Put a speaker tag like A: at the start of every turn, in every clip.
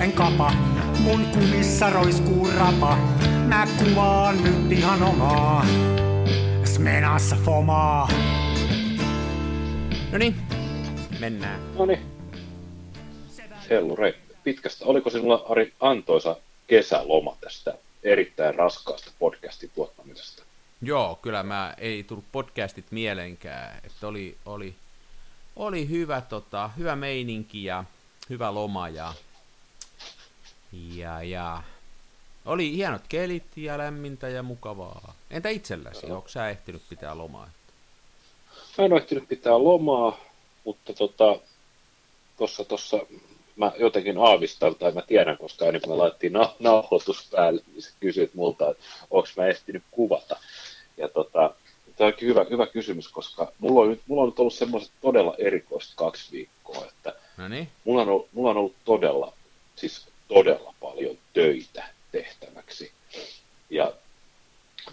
A: en kapa. Mun kumissa roiskuu rapa. Mä kuvaan nyt ihan omaa. Smenassa fomaa.
B: No niin, mennään.
C: No niin. Hellure, pitkästä. Oliko sinulla Ari antoisa kesäloma tästä erittäin raskaasta podcastin tuottamisesta?
B: Joo, kyllä mä ei tullut podcastit mielenkään, että oli, oli, oli hyvä, tota, hyvä meininki ja hyvä loma ja, ja, ja oli hienot kelit ja lämmintä ja mukavaa. Entä itselläsi, onko sä ehtinyt pitää lomaa?
C: Mä en ole ehtinyt pitää lomaa, mutta tota, tossa, tossa mä jotenkin aavistan, tai mä tiedän, koska ennen kuin me laitettiin na- nauhoitus päälle, niin sä kysyit multa, että onko mä ehtinyt kuvata. Ja tota, tämä onkin hyvä, hyvä kysymys, koska mulla on, nyt, mulla on nyt ollut semmoiset todella erikoiset kaksi viikkoa, että
B: No niin,
C: mulla on, mulla on ollut todella, siis todella paljon töitä tehtäväksi. Ja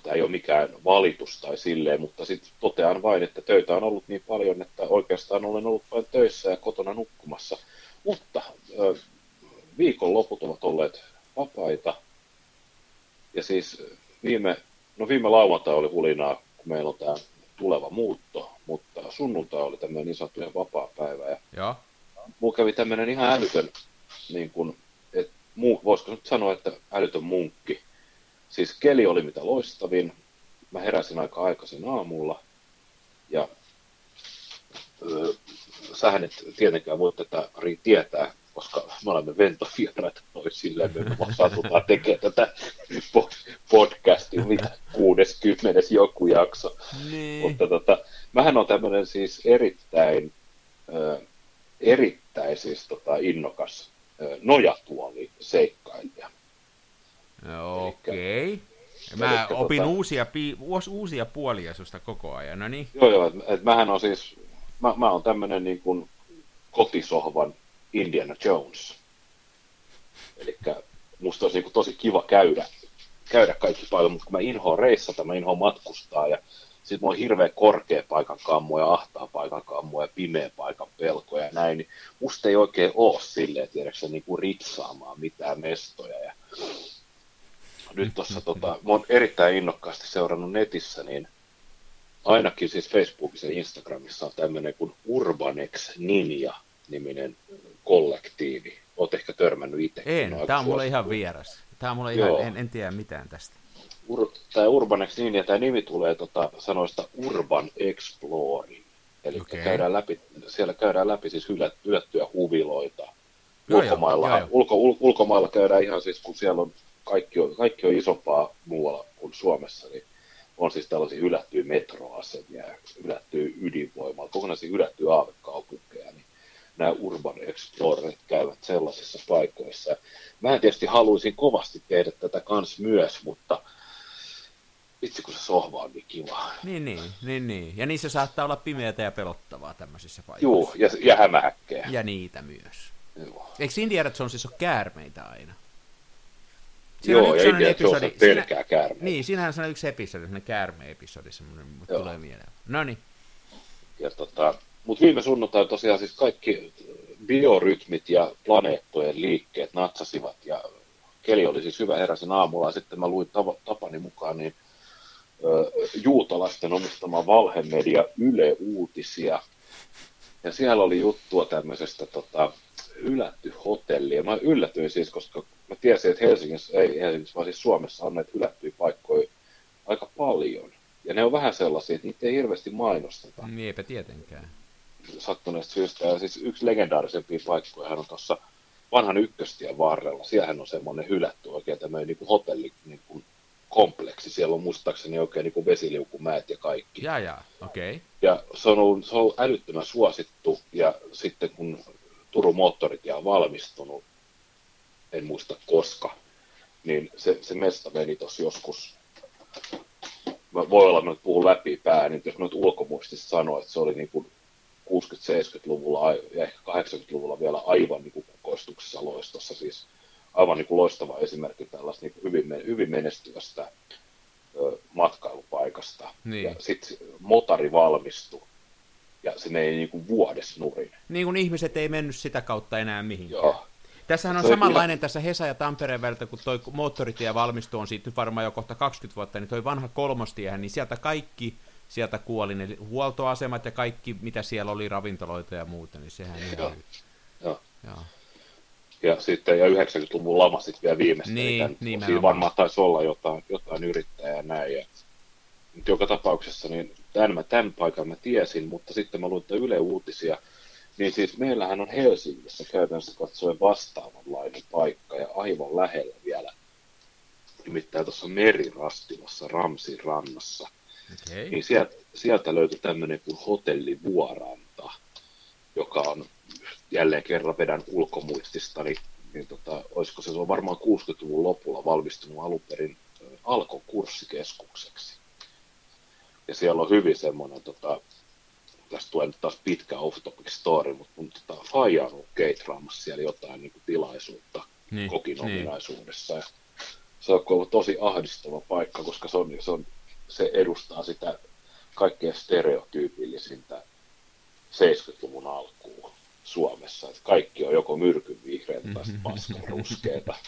C: tämä ei ole mikään valitus tai silleen, mutta sitten totean vain, että töitä on ollut niin paljon, että oikeastaan olen ollut vain töissä ja kotona nukkumassa. Mutta viikonloput ovat olleet vapaita. Ja siis viime, no viime lauantai oli hulinaa, kun meillä on tämä tuleva muutto, mutta sunnuntai oli tämmöinen niin sanottu ihan vapaa päivä. Ja mulla kävi tämmöinen ihan älytön, niin kuin, muu, voisiko nyt sanoa, että älytön munkki. Siis keli oli mitä loistavin. Mä heräsin aika aikaisin aamulla. Ja öö, sähän et tietenkään voi tätä tietää, koska me olemme ventovieraita toisilleen, me vaan satutaan tekemään tätä po- podcastia, mitä 60 joku jakso.
B: Niin.
C: Mutta tota, mähän on tämmöinen siis erittäin, ö, erittäin siis tota innokas nojatuoli seikkailija.
B: Okei. Okay. Mä
C: elikkä
B: opin
C: tota-
B: uusia, pi- uus- uusia puolia susta koko ajan, no niin.
C: Joo, joo, että et mähän on siis, mä, mä oon tämmöinen niin kuin kotisohvan Indiana Jones. Eli musta olisi niin kuin tosi kiva käydä, käydä kaikki paljon, mutta kun mä inhoan reissata, mä inhoan matkustaa ja sitten mulla on hirveä korkea paikan kammo ja ahtaa paikan kammo ja pimeä paikan pelko ja näin, niin musta ei oikein ole silleen, tiedätkö niin kuin ritsaamaan mitään mestoja. Ja nyt tuossa, tota, mä oon erittäin innokkaasti seurannut netissä, niin ainakin siis Facebookissa ja Instagramissa on tämmöinen kuin Urbanex Ninja-niminen kollektiivi. Oot ehkä törmännyt itse.
B: En, tää on mulle ihan vieras. Tää on mulle ihan, en, en tiedä mitään tästä.
C: Ur, tämä Urbanex Ninja, tämä nimi tulee tota, sanoista Urban Exploring. Eli okay. käydään läpi, siellä käydään läpi siis hylät, hylättyjä huviloita.
B: Joo, joo,
C: ulkomailla,
B: joo, joo.
C: Ulko, ul, ulkomailla käydään ihan siis, kun siellä on kaikki, on kaikki on isompaa muualla kuin Suomessa, niin on siis tällaisia hylättyjä metroasemia, hylättyjä ydinvoimaa, kokonaisia hylättyjä aavekaupunkeja, niin nämä Urban Explorerit käyvät sellaisissa paikoissa. Mä tietysti haluaisin kovasti tehdä tätä kans myös, mutta vitsi kun se sohva on niin kiva.
B: Niin, niin, niin, niin. Ja niissä saattaa olla pimeätä ja pelottavaa tämmöisissä paikoissa.
C: Juu, ja, ja hämähäkkejä.
B: Ja niitä myös.
C: Joo.
B: Eikö Indiana Jonesissa ole käärmeitä aina?
C: Joo,
B: on yksi
C: ja Indiana Jones pelkää käärmeitä.
B: Niin, siinähän on yksi episodi, sellainen käärme-episodi, semmoinen, mutta
C: Joo.
B: tulee mieleen. No niin,
C: Ja tota, mutta viime sunnuntai tosiaan siis kaikki biorytmit ja planeettojen liikkeet natsasivat ja keli oli siis hyvä heräsin aamulla ja sitten mä luin tapani mukaan niin juutalaisten omistama valhemedia Yle Uutisia ja siellä oli juttua tämmöisestä tota, hylätty hotelli ja mä yllätyin siis, koska mä tiesin, että Helsingissä, ei Helsingissä, vaan siis Suomessa on näitä hylättyjä paikkoja aika paljon. Ja ne on vähän sellaisia, että niitä ei hirveästi mainosteta
B: niin eipä tietenkään.
C: sattuneesta syystä. Ja siis yksi legendaarisempia paikkoja on tuossa vanhan ykköstien varrella. Siellähän on semmoinen hylätty oikein tämmöinen niin kuin hotelli niin kuin kompleksi. Siellä on muistaakseni oikein niin kuin vesiliukumäet ja kaikki.
B: Jaa, okei. Okay.
C: Ja se on, ollut, se on ollut älyttömän suosittu. Ja sitten kun Turun moottoritie on valmistunut, en muista koska, niin se, se mesta meni tuossa joskus, mä- voi olla, että mä nyt puhun läpi pää, niin jos mä nyt ulkomuistista sanoa, että se oli niin kuin 60-70-luvulla ai- ja ehkä 80-luvulla vielä aivan niin kuin kukoistuksessa loistossa, siis aivan niin kuin loistava esimerkki tällaista niin hyvin, hyvin menestyvästä ö, matkailupaikasta.
B: Niin.
C: Ja sitten motari valmistui ja se meni niin kuin vuodessa nurin.
B: Niin kuin ihmiset ei mennyt sitä kautta enää mihinkään.
C: Joo.
B: Tässähän on
C: Se-
B: samanlainen tässä Hesa ja Tampereen välillä, kun toi moottoritie valmistuu, on siitä varmaan jo kohta 20 vuotta, niin toi vanha kolmostiehän, niin sieltä kaikki sieltä kuoli, ne huoltoasemat ja kaikki, mitä siellä oli, ravintoloita ja muuta, niin sehän
C: Joo. Joo.
B: Joo.
C: Ja sitten ja 90-luvun lama sitten vielä viimeistä.
B: Niin,
C: Siinä
B: nimenomaan.
C: varmaan taisi olla jotain, jotain yrittäjää ja näin. Ja, mutta joka tapauksessa niin tämän, mä, tämän paikan mä tiesin, mutta sitten mä luin Yle Uutisia, niin siis meillähän on Helsingissä käytännössä katsoen vastaavanlainen paikka ja aivan lähellä vielä. Nimittäin tuossa Merirastilassa Ramsin rannassa.
B: Okei.
C: Niin sieltä, sieltä löytyi tämmöinen kuin hotelli Vuoranta, joka on jälleen kerran vedän ulkomuistista, niin, niin tota, olisiko se, se on varmaan 60-luvun lopulla valmistunut alun perin ö, Alkon kurssikeskukseksi. Ja siellä on hyvin semmoinen, tota, tästä tulee nyt taas pitkä off-topic story, mutta mun tota, faija on ollut keitраamassa siellä jotain niin kuin tilaisuutta
B: Niin,
C: kokin
B: niin.
C: ominaisuudessa. Ja se on ollut tosi ahdistava paikka, koska se, on, se, on, se edustaa sitä kaikkein stereotyypillisintä 70-luvun alkuun Suomessa. Että kaikki on joko myrkyn vihreätä tai sitten paskan ruskeata.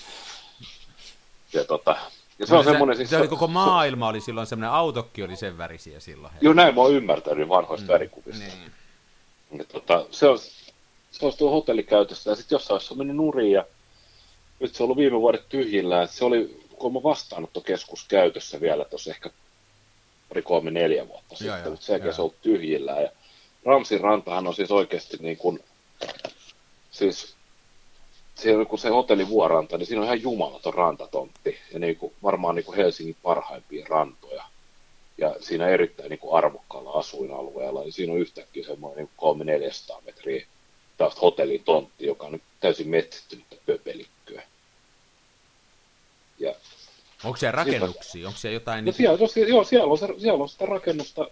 C: Ja, tota, ja se on
B: se,
C: semmoinen...
B: se,
C: siis
B: se oli koko maailma oli silloin semmoinen, autokki oli sen värisiä silloin.
C: Joo, näin mä oon ymmärtänyt vanhoista mm. värikuvista.
B: Niin.
C: Ja tota, se on, se on tuo hotellikäytössä ja sitten jossain se on mennyt nurin ja nyt se on ollut viime vuodet tyhjillään. Se oli kolme vastaanottokeskus käytössä vielä tuossa ehkä pari, kolme, neljä vuotta sitten,
B: joo,
C: mutta sen jälkeen
B: joo.
C: se on ollut tyhjillään. Ja Ramsin rantahan on siis oikeasti niin kuin, siis siellä kun se hotelli Vuoranta, niin siinä on ihan jumalaton rantatontti ja niin kuin, varmaan niin kuin Helsingin parhaimpia rantoja. Ja siinä erittäin niin kuin arvokkaalla asuinalueella, niin siinä on yhtäkkiä semmoinen niin 300-400 metriä taas hotellin tontti, joka on nyt täysin metsittynyttä pöpelikköä. Ja
B: Onko siellä rakennuksia? Onko siellä jotain...
C: No
B: Niin...
C: siellä, siellä, joo, siellä, on, se, siellä on sitä rakennusta,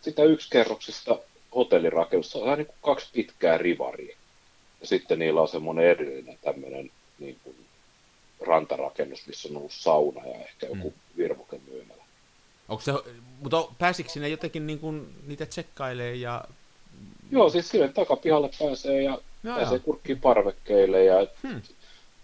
C: sitä yksikerroksista hotellirakennusta, se on niin kuin kaksi pitkää rivaria. Ja sitten niillä on semmoinen erillinen tämmöinen niin kuin rantarakennus, missä on ollut sauna ja ehkä joku mm. virvokemyymälä.
B: Onko se, mutta pääsikö sinne jotenkin niin kuin, niitä tsekkailee ja...
C: Joo, siis sinne takapihalle pääsee ja
B: Joo,
C: pääsee kurkkiin parvekkeille ja
B: Hmm.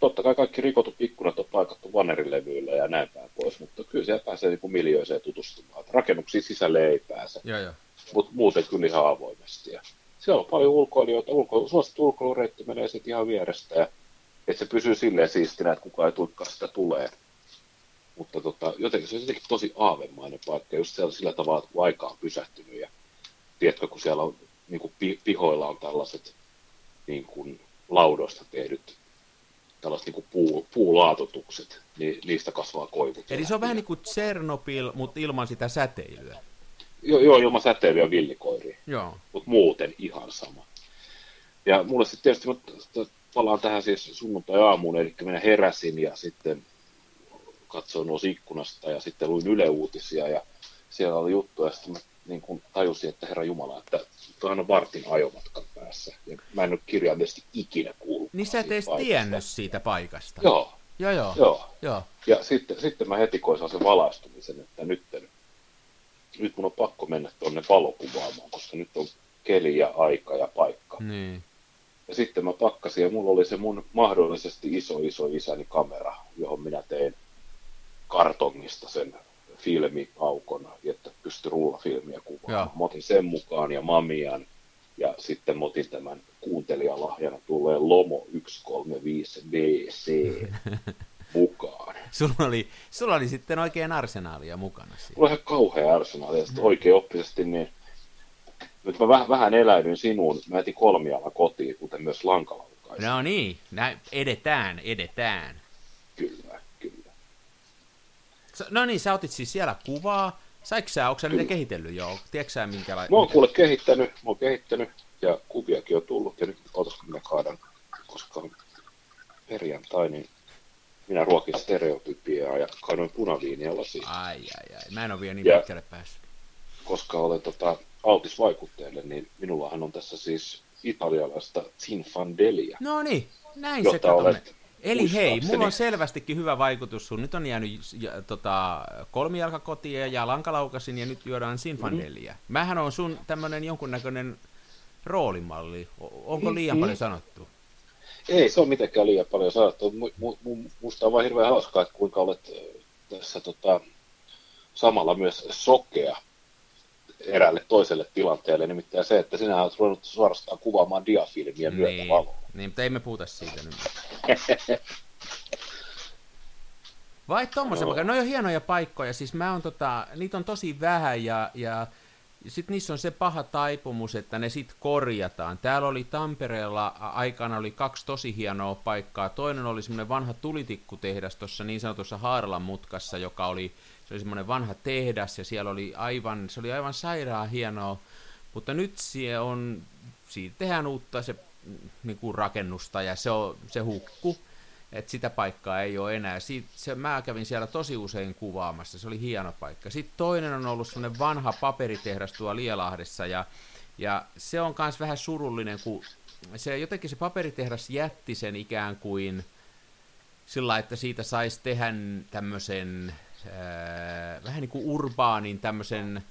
C: totta kai kaikki rikotut ikkunat on paikattu vanerilevyillä ja näin päin pois, mutta kyllä siellä pääsee niin kuin miljöiseen tutustumaan. Rakennuksiin sisälle ei pääse.
B: Joo, joo.
C: Mutta muuten kyllä ihan avoimesti. Ja siellä on paljon ulkoilijoita, ulko, suosittu ulkoilureitti menee sitten ihan vierestä, ja että se pysyy silleen siistinä, että kukaan ei tuikkaa sitä tulee. Mutta tota, jotenkin se on jotenkin tosi aavemainen paikka, just siellä sillä tavalla, että kun aika on pysähtynyt, ja tiedätkö, kun siellä on, niin kuin pi, pihoilla on tällaiset niin kuin laudoista tehdyt tällaiset niin kuin puu, puulaatotukset, niin niistä kasvaa koivut.
B: Eli se on vähän niin kuin Tsernobyl, mutta ilman sitä säteilyä.
C: Joo, joo ilman säteilyä villikoiria.
B: Joo.
C: mutta muuten ihan sama. Ja mulle sitten tietysti, mä palaan tähän siis sunnuntai-aamuun, eli minä heräsin ja sitten katsoin ulos ikkunasta ja sitten luin Yle Uutisia ja siellä oli juttu ja sitten mä niin kuin tajusin, että herra Jumala, että tuohan on vartin ajomatkan päässä. Ja mä en ole kirjaimellisesti ikinä kuullut.
B: Niin sä et edes tiennyt siitä paikasta.
C: Joo,
B: Joo, joo.
C: joo.
B: joo.
C: Ja sitten, sitten mä heti koin sen valaistumisen, että nyt, nyt mun on pakko mennä tuonne valokuvaamaan, koska nyt on keli ja aika ja paikka.
B: Niin.
C: Ja sitten mä pakkasin ja mulla oli se mun mahdollisesti iso iso isäni kamera, johon minä tein kartongista sen filmiaukon, että pystyi rullafilmiä kuvaamaan.
B: Joo.
C: Mä otin sen mukaan ja Mamian ja sitten mä otin tämän kuuntelijalahjana tulee Lomo 135 BC mukaan.
B: Sulla oli, sulla oli sitten oikein arsenaalia mukana siinä.
C: Mulla on ihan kauhea arsenaali ja sitten oikein oppisesti, niin nyt mä vähän, vähän eläydyin sinuun. Mä etin kolmiala kotiin, kuten myös lankalaukaisen.
B: No niin, näin, edetään, edetään.
C: Kyllä, kyllä.
B: No niin, sä otit siis siellä kuvaa. Saiko sä, onko sä niitä kehitellyt jo? Tiedätkö sä minkälainen?
C: Mä oon kuule kehittänyt, mä oon kehittänyt ja kuviakin on tullut ja nyt otas minä kaadan, koska on perjantai, niin minä ruokin stereotypiaa ja kaadoin punaviinia lasiin,
B: Ai, ai, ai. Mä en ole vielä niin
C: Ja-
B: pitkälle päässyt.
C: koska olen tota, altis vaikutteelle, niin minullahan on tässä siis italialaista Zinfandelia,
B: No niin, näin se
C: olet
B: Eli hei, mulla on selvästikin hyvä vaikutus sun. Nyt on jäänyt ja, tota, kolmijalkakotia ja lankalaukasin ja nyt juodaan Sinfandelia. Mm-hmm. Mähän on sun tämmönen jonkunnäköinen roolimalli. Onko liian
C: Mhm.
B: paljon sanottu?
C: Ei se ole mitenkään liian paljon sanottu. Mu, mu, musta on vaan hirveän hauskaa, että kuinka olet tässä tota, samalla myös sokea eräälle toiselle tilanteelle, nimittäin se, että sinä olet ruvennut suorastaan kuvaamaan diafilmiä
B: niin,
C: myötävaloa.
B: Niin, mutta ei me puhuta siitä nyt. Vai tommosen, no. ne on jo hienoja paikkoja, siis mä on tota, niitä on tosi vähän ja, ja sitten niissä on se paha taipumus, että ne sitten korjataan. Täällä oli Tampereella aikana oli kaksi tosi hienoa paikkaa. Toinen oli semmoinen vanha tulitikkutehdas tuossa niin sanotussa Haaralan mutkassa, joka oli, se oli semmoinen vanha tehdas ja siellä oli aivan, se oli aivan sairaan hienoa. Mutta nyt se on, siitä tehdään uutta se niin kuin rakennusta ja se, on, se hukku että sitä paikkaa ei ole enää. Siit, se, mä kävin siellä tosi usein kuvaamassa, se oli hieno paikka. Sitten toinen on ollut semmoinen vanha paperitehdas tuolla Lielahdessa, ja, ja se on myös vähän surullinen, kun se jotenkin se paperitehdas jätti sen ikään kuin sillä että siitä saisi tehdä tämmöisen äh, vähän niin kuin urbaanin tämmöisen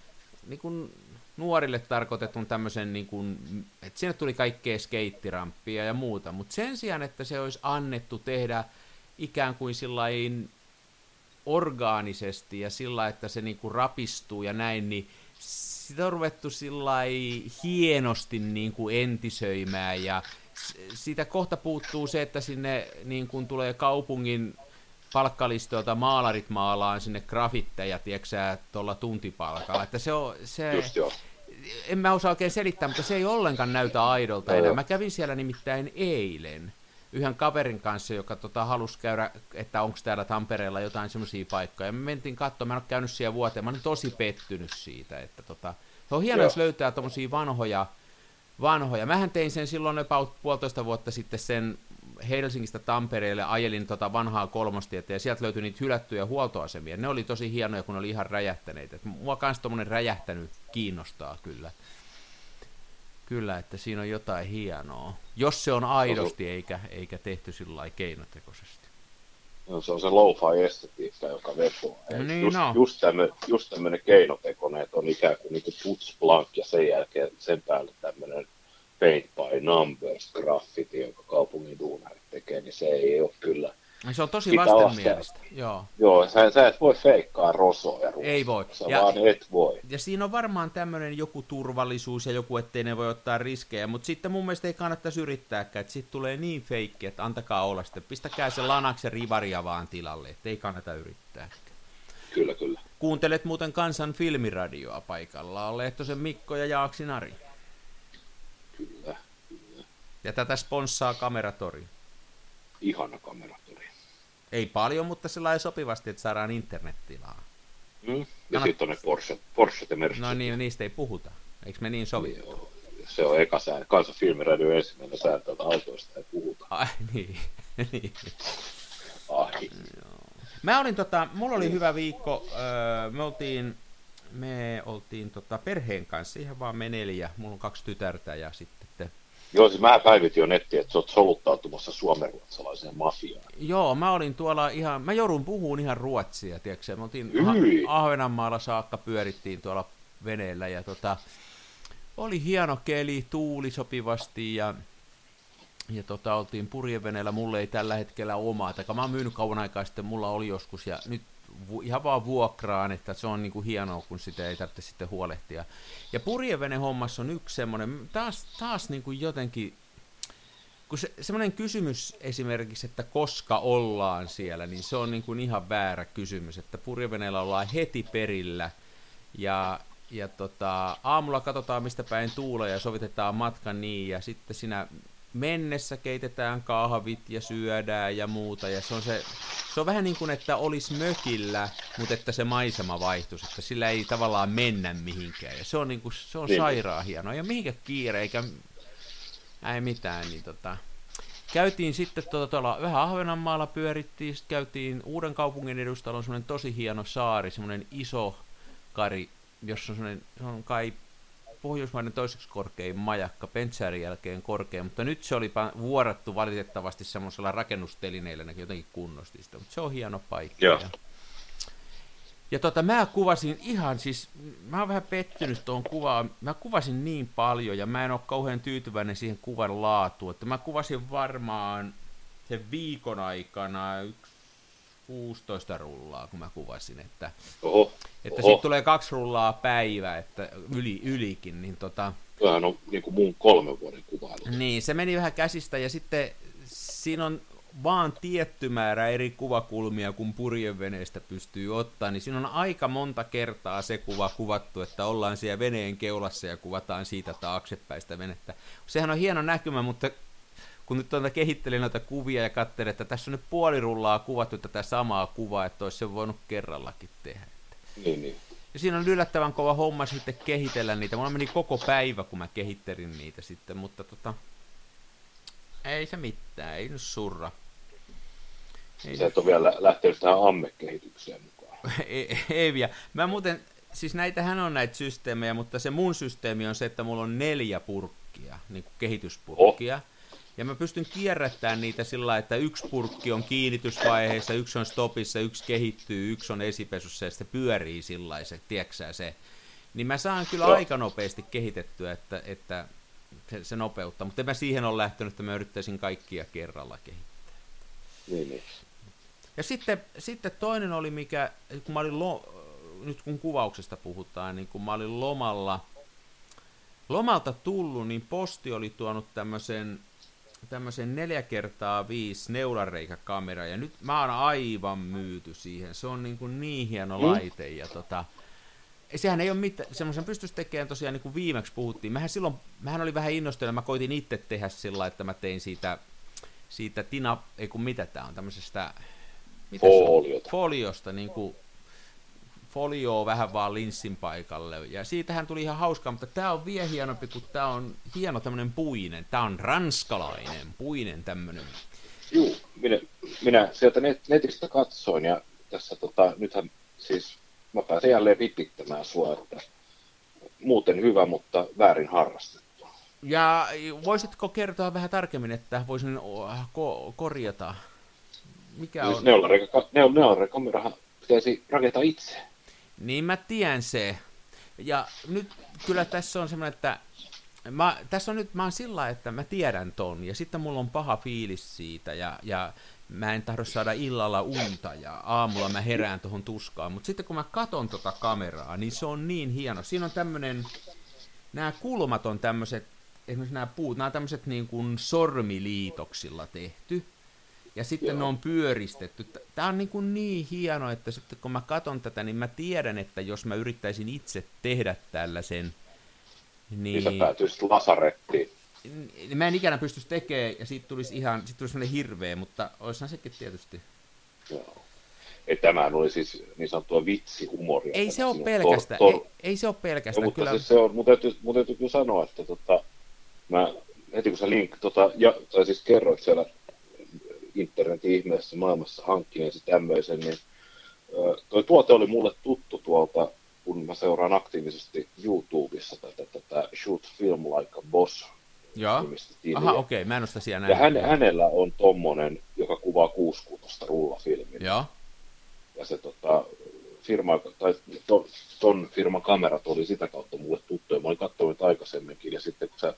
B: niin kuin nuorille tarkoitetun tämmöisen, niin kuin, että sinne tuli kaikkea skeittirampia ja muuta, mutta sen sijaan, että se olisi annettu tehdä ikään kuin sillain orgaanisesti ja sillä, että se niin kuin rapistuu ja näin, niin sitä on ruvettu hienosti niin kuin entisöimään ja siitä kohta puuttuu se, että sinne niin kuin tulee kaupungin palkkalistoilta maalarit maalaan sinne grafitteja, tiedätkö tuolla tuntipalkalla. Että se on, se,
C: Just joo.
B: En mä osaa oikein selittää, mutta se ei ollenkaan näytä aidolta enää. Mä kävin siellä nimittäin eilen yhden kaverin kanssa, joka tota, halusi käydä, että onko täällä Tampereella jotain semmoisia paikkoja. Me mentiin katsomaan, mä en ole käynyt siellä vuoteen, mä olen tosi pettynyt siitä, että tota, se on hienoa, jos löytää tuommoisia vanhoja, vanhoja. Mähän tein sen silloin about puolitoista vuotta sitten sen Helsingistä Tampereelle ajelin tota vanhaa kolmostietä ja sieltä löytyi niitä hylättyjä huoltoasemia. Ne oli tosi hienoja, kun ne oli ihan räjähtäneitä. Et mua kans tommonen räjähtänyt kiinnostaa kyllä. Kyllä, että siinä on jotain hienoa. Jos se on aidosti eikä, eikä tehty sillä keinotekoisesti.
C: No, se on se lo-fi estetiikka, joka.
B: No niin,
C: just,
B: no.
C: just, tämmöinen, just tämmöinen keinotekoinen, että on ikään kuin, niin kuin puts blank ja sen jälkeen sen päälle tämmöinen paint by numbers graffiti, jonka kaupungin duunarit tekee, niin se ei ole kyllä.
B: Se on tosi vastenmielistä, joo.
C: Joo, sä, sä et voi feikkaa rosoja ruusta.
B: Ei voi.
C: Sä ja, vaan et voi.
B: Ja siinä on varmaan tämmöinen joku turvallisuus ja joku, ettei ne voi ottaa riskejä, mutta sitten mun mielestä ei kannattaisi yrittääkään, että sitten tulee niin feikki, että antakaa olla sitten, pistäkää se lanaksen rivaria vaan tilalle, että ei kannata yrittää.
C: Kyllä, kyllä.
B: Kuuntelet muuten Kansan filmiradioa paikalla, Lehtosen Mikko ja Jaaksi Nari.
C: Kyllä, kyllä.
B: Ja tätä sponssaa Kameratori.
C: Ihana kameratori.
B: Ei paljon, mutta sillä sopivasti, että saadaan internettilaa.
C: Mm. Ja Kannat... sitten on ne Porsche, Porsche ja Mercedes.
B: No niin, niistä ei puhuta. Eikö me niin sovi?
C: Joo. Se on eka sääntö. Kansan filmiradio ensimmäinen sääntö, että autoista ei puhuta.
B: Ai niin. niin.
C: Ai.
B: Mä olin tota, mulla oli hyvä viikko. Öö, me oltiin me oltiin tota, perheen kanssa ihan vaan me neljä. Mulla on kaksi tytärtä ja sitten te...
C: Joo, siis mä päivitin jo nettiin, että sä oot soluttautumassa suomenruotsalaiseen mafiaan.
B: Joo, mä olin tuolla ihan, mä joudun puhumaan ihan ruotsia, tiedätkö Me oltiin ah- Ahvenanmaalla saakka, pyörittiin tuolla veneellä ja tota, oli hieno keli, tuuli sopivasti ja ja tota, oltiin purjeveneellä, mulle ei tällä hetkellä omaa, tai mä oon myynyt kauan aikaa sitten, mulla oli joskus, ja nyt ihan vaan vuokraan, että se on niin kuin hienoa, kun sitä ei tarvitse sitten huolehtia. Ja purjevene hommassa on yksi semmoinen, taas, taas niin kuin jotenkin, kun se, semmoinen kysymys esimerkiksi, että koska ollaan siellä, niin se on niin kuin ihan väärä kysymys, että purjeveneellä ollaan heti perillä, ja, ja tota, aamulla katsotaan mistä päin tuulee ja sovitetaan matka niin, ja sitten siinä mennessä keitetään kahvit ja syödään ja muuta. Ja se on, se, se on vähän niin kuin, että olisi mökillä, mutta että se maisema vaihtuisi, että sillä ei tavallaan mennä mihinkään. Ja se on, niin kuin, se on niin. sairaan hienoa. Ja mihinkä kiire, eikä ei mitään. Niin tota, käytiin sitten tuota, tuolla vähän Ahvenanmaalla pyörittiin, sitten käytiin Uuden kaupungin edustalla, on semmoinen tosi hieno saari, semmoinen iso kari, jossa on semmoinen, se on kai Pohjoismaiden toiseksi korkein majakka, Pentsäärin jälkeen korkein, mutta nyt se oli vuorattu valitettavasti semmoisella rakennustelineillä, ne jotenkin kunnosti sitä, mutta se on hieno paikka.
C: Joo.
B: Ja, tota, mä kuvasin ihan siis, mä oon vähän pettynyt tuon kuvaan, mä kuvasin niin paljon ja mä en ole kauhean tyytyväinen siihen kuvan laatuun, että mä kuvasin varmaan sen viikon aikana yksi 16 rullaa, kun mä kuvasin, että,
C: Oho,
B: että
C: oho.
B: siitä tulee kaksi rullaa päivä, että yli, ylikin, niin tota,
C: Kyllähän on niin kuin mun kolmen vuoden kuvailu.
B: niin, se meni vähän käsistä ja sitten siinä on vaan tietty määrä eri kuvakulmia, kun purjeveneestä pystyy ottaa, niin siinä on aika monta kertaa se kuva kuvattu, että ollaan siellä veneen keulassa ja kuvataan siitä taaksepäin sitä venettä. Sehän on hieno näkymä, mutta kun nyt tuota kehittelin noita kuvia ja katselin, että tässä on nyt puoli rullaa kuvattu tätä samaa kuvaa, että olisi se voinut kerrallakin tehdä.
C: Niin, niin.
B: Ja siinä on yllättävän kova homma sitten kehitellä niitä. Mulla meni koko päivä, kun mä kehittelin niitä sitten, mutta tota... Ei se mitään, ei nyt surra. Ei,
C: Sä et ole vielä lähtenyt tähän amme-kehitykseen mukaan.
B: ei, ei vielä. Mä muuten, siis näitähän on näitä systeemejä, mutta se mun systeemi on se, että mulla on neljä purkkia, niin kuin kehityspurkkia. Ja mä pystyn kierrättämään niitä sillä että yksi purkki on kiinnitysvaiheessa, yksi on stopissa, yksi kehittyy, yksi on esipesussa ja sitten pyörii sillä se, tiedätkö se. Niin mä saan kyllä aika nopeasti kehitettyä, että, että se, se nopeuttaa. Mutta en mä siihen ole lähtenyt, että mä yrittäisin kaikkia kerralla kehittää.
C: Niin, niin.
B: Ja sitten, sitten toinen oli, mikä, kun mä olin, lo, nyt kun kuvauksesta puhutaan, niin kun mä olin lomalla, lomalta tullut, niin posti oli tuonut tämmöisen tämmöisen 4 kertaa 5 neulareikäkamera, ja nyt mä oon aivan myyty siihen. Se on niin, kuin niin hieno
C: Mm.
B: laite, ja tota, sehän ei ole mitään, semmoisen pystyisi tekemään tosiaan niin kuin viimeksi puhuttiin. Mähän silloin, mähän oli vähän innostunut, mä koitin itse tehdä sillä että mä tein siitä, siitä tina, ei kun mitä tää on, tämmöisestä, mitä?
C: Foliota.
B: foliosta, niin kuin folioa vähän vaan linssin paikalle. Ja siitähän tuli ihan hauskaa, mutta tämä on vielä hienompi, kun tämä on hieno tämmöinen puinen. Tämä on ranskalainen puinen tämmöinen.
C: Juu, minä, minä sieltä net, netistä katsoin ja tässä tota, nythän siis mä pääsen jälleen vipittämään sua, että muuten hyvä, mutta väärin harrastettu.
B: Ja voisitko kertoa vähän tarkemmin, että voisin oh, ko- korjata, mikä
C: Siis
B: on...
C: neulareika- neul- neulareikamerahan pitäisi rakentaa itse.
B: Niin mä tiedän se. Ja nyt kyllä tässä on semmoinen, että mä, tässä on nyt, mä oon sillä että mä tiedän ton, ja sitten mulla on paha fiilis siitä, ja, ja mä en tahdo saada illalla unta, ja aamulla mä herään tuohon tuskaan, mutta sitten kun mä katon tota kameraa, niin se on niin hieno. Siinä on tämmönen, nämä kulmat on tämmöiset, esimerkiksi nämä puut, nämä on tämmöiset niin kuin sormiliitoksilla tehty, ja sitten
C: Joo.
B: ne on pyöristetty. Tämä on niin, kuin niin hieno, että sitten kun mä katson tätä, niin mä tiedän, että jos mä yrittäisin itse tehdä tällaisen,
C: Niin sä
B: niin
C: päätyisit lasarettiin.
B: niin mä en ikänä pystyisi tekemään, ja siitä tulisi ihan, siitä tulisi sellainen hirveä, mutta olisihan sekin tietysti.
C: Joo. Et tämähän oli siis niin sanottua vitsihumoria.
B: Ei se ole pelkästään,
C: tor- tor-
B: ei, ei se ole pelkästään,
C: mutta
B: kyllä.
C: siis se on, mun täytyy, mun täytyy kyllä sanoa, että tota, mä heti kun sä link, tota, ja, tai siis kerroit siellä internetin ihmeessä maailmassa hankkineesi tämmöisen, niin toi tuote oli mulle tuttu tuolta, kun mä seuraan aktiivisesti YouTubessa tätä, tätä Shoot Film Like a Boss
B: Joo. Aha, okei, okay, mä en ole sitä siellä
C: Ja hän, hänellä on tommonen, joka kuvaa kuusikuutosta rullafilmin.
B: Joo.
C: Ja se tota, firma, tai to, ton firman kamerat oli sitä kautta mulle tuttuja. Mä olin katsonut aikaisemminkin, ja sitten kun sä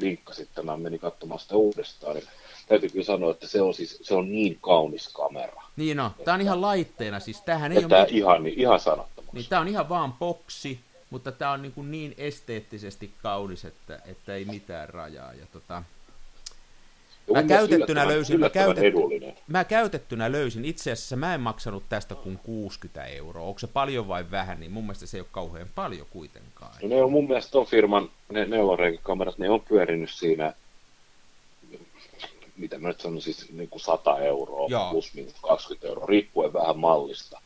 C: linkkasit tämän, meni katsomaan sitä uudestaan, niin täytyy kyllä sanoa, että se on, siis, se on niin kaunis kamera.
B: Niin no, tää on ihan laitteena, siis tämähän ei
C: Että
B: ole... mit-
C: ihan, niin, ihan sanattomaksi.
B: Niin tää on ihan vaan boksi, mutta tää on niin, kuin niin esteettisesti kaunis, että, että ei mitään rajaa. Ja tota, mä käytettynä löysin- mä käytet- mä käytettynä löysin, itse asiassa mä en maksanut tästä kuin 60 euroa. Onko se paljon vai vähän, niin mun mielestä se ei ole kauhean paljon kuitenkaan.
C: No ne on mun mielestä ton firman, ne neulareikakamerat, ne on pyörinyt siinä, mitä mä nyt sanon, siis niin kuin 100 euroa
B: Joo.
C: plus minus 20 euroa, riippuen vähän mallista.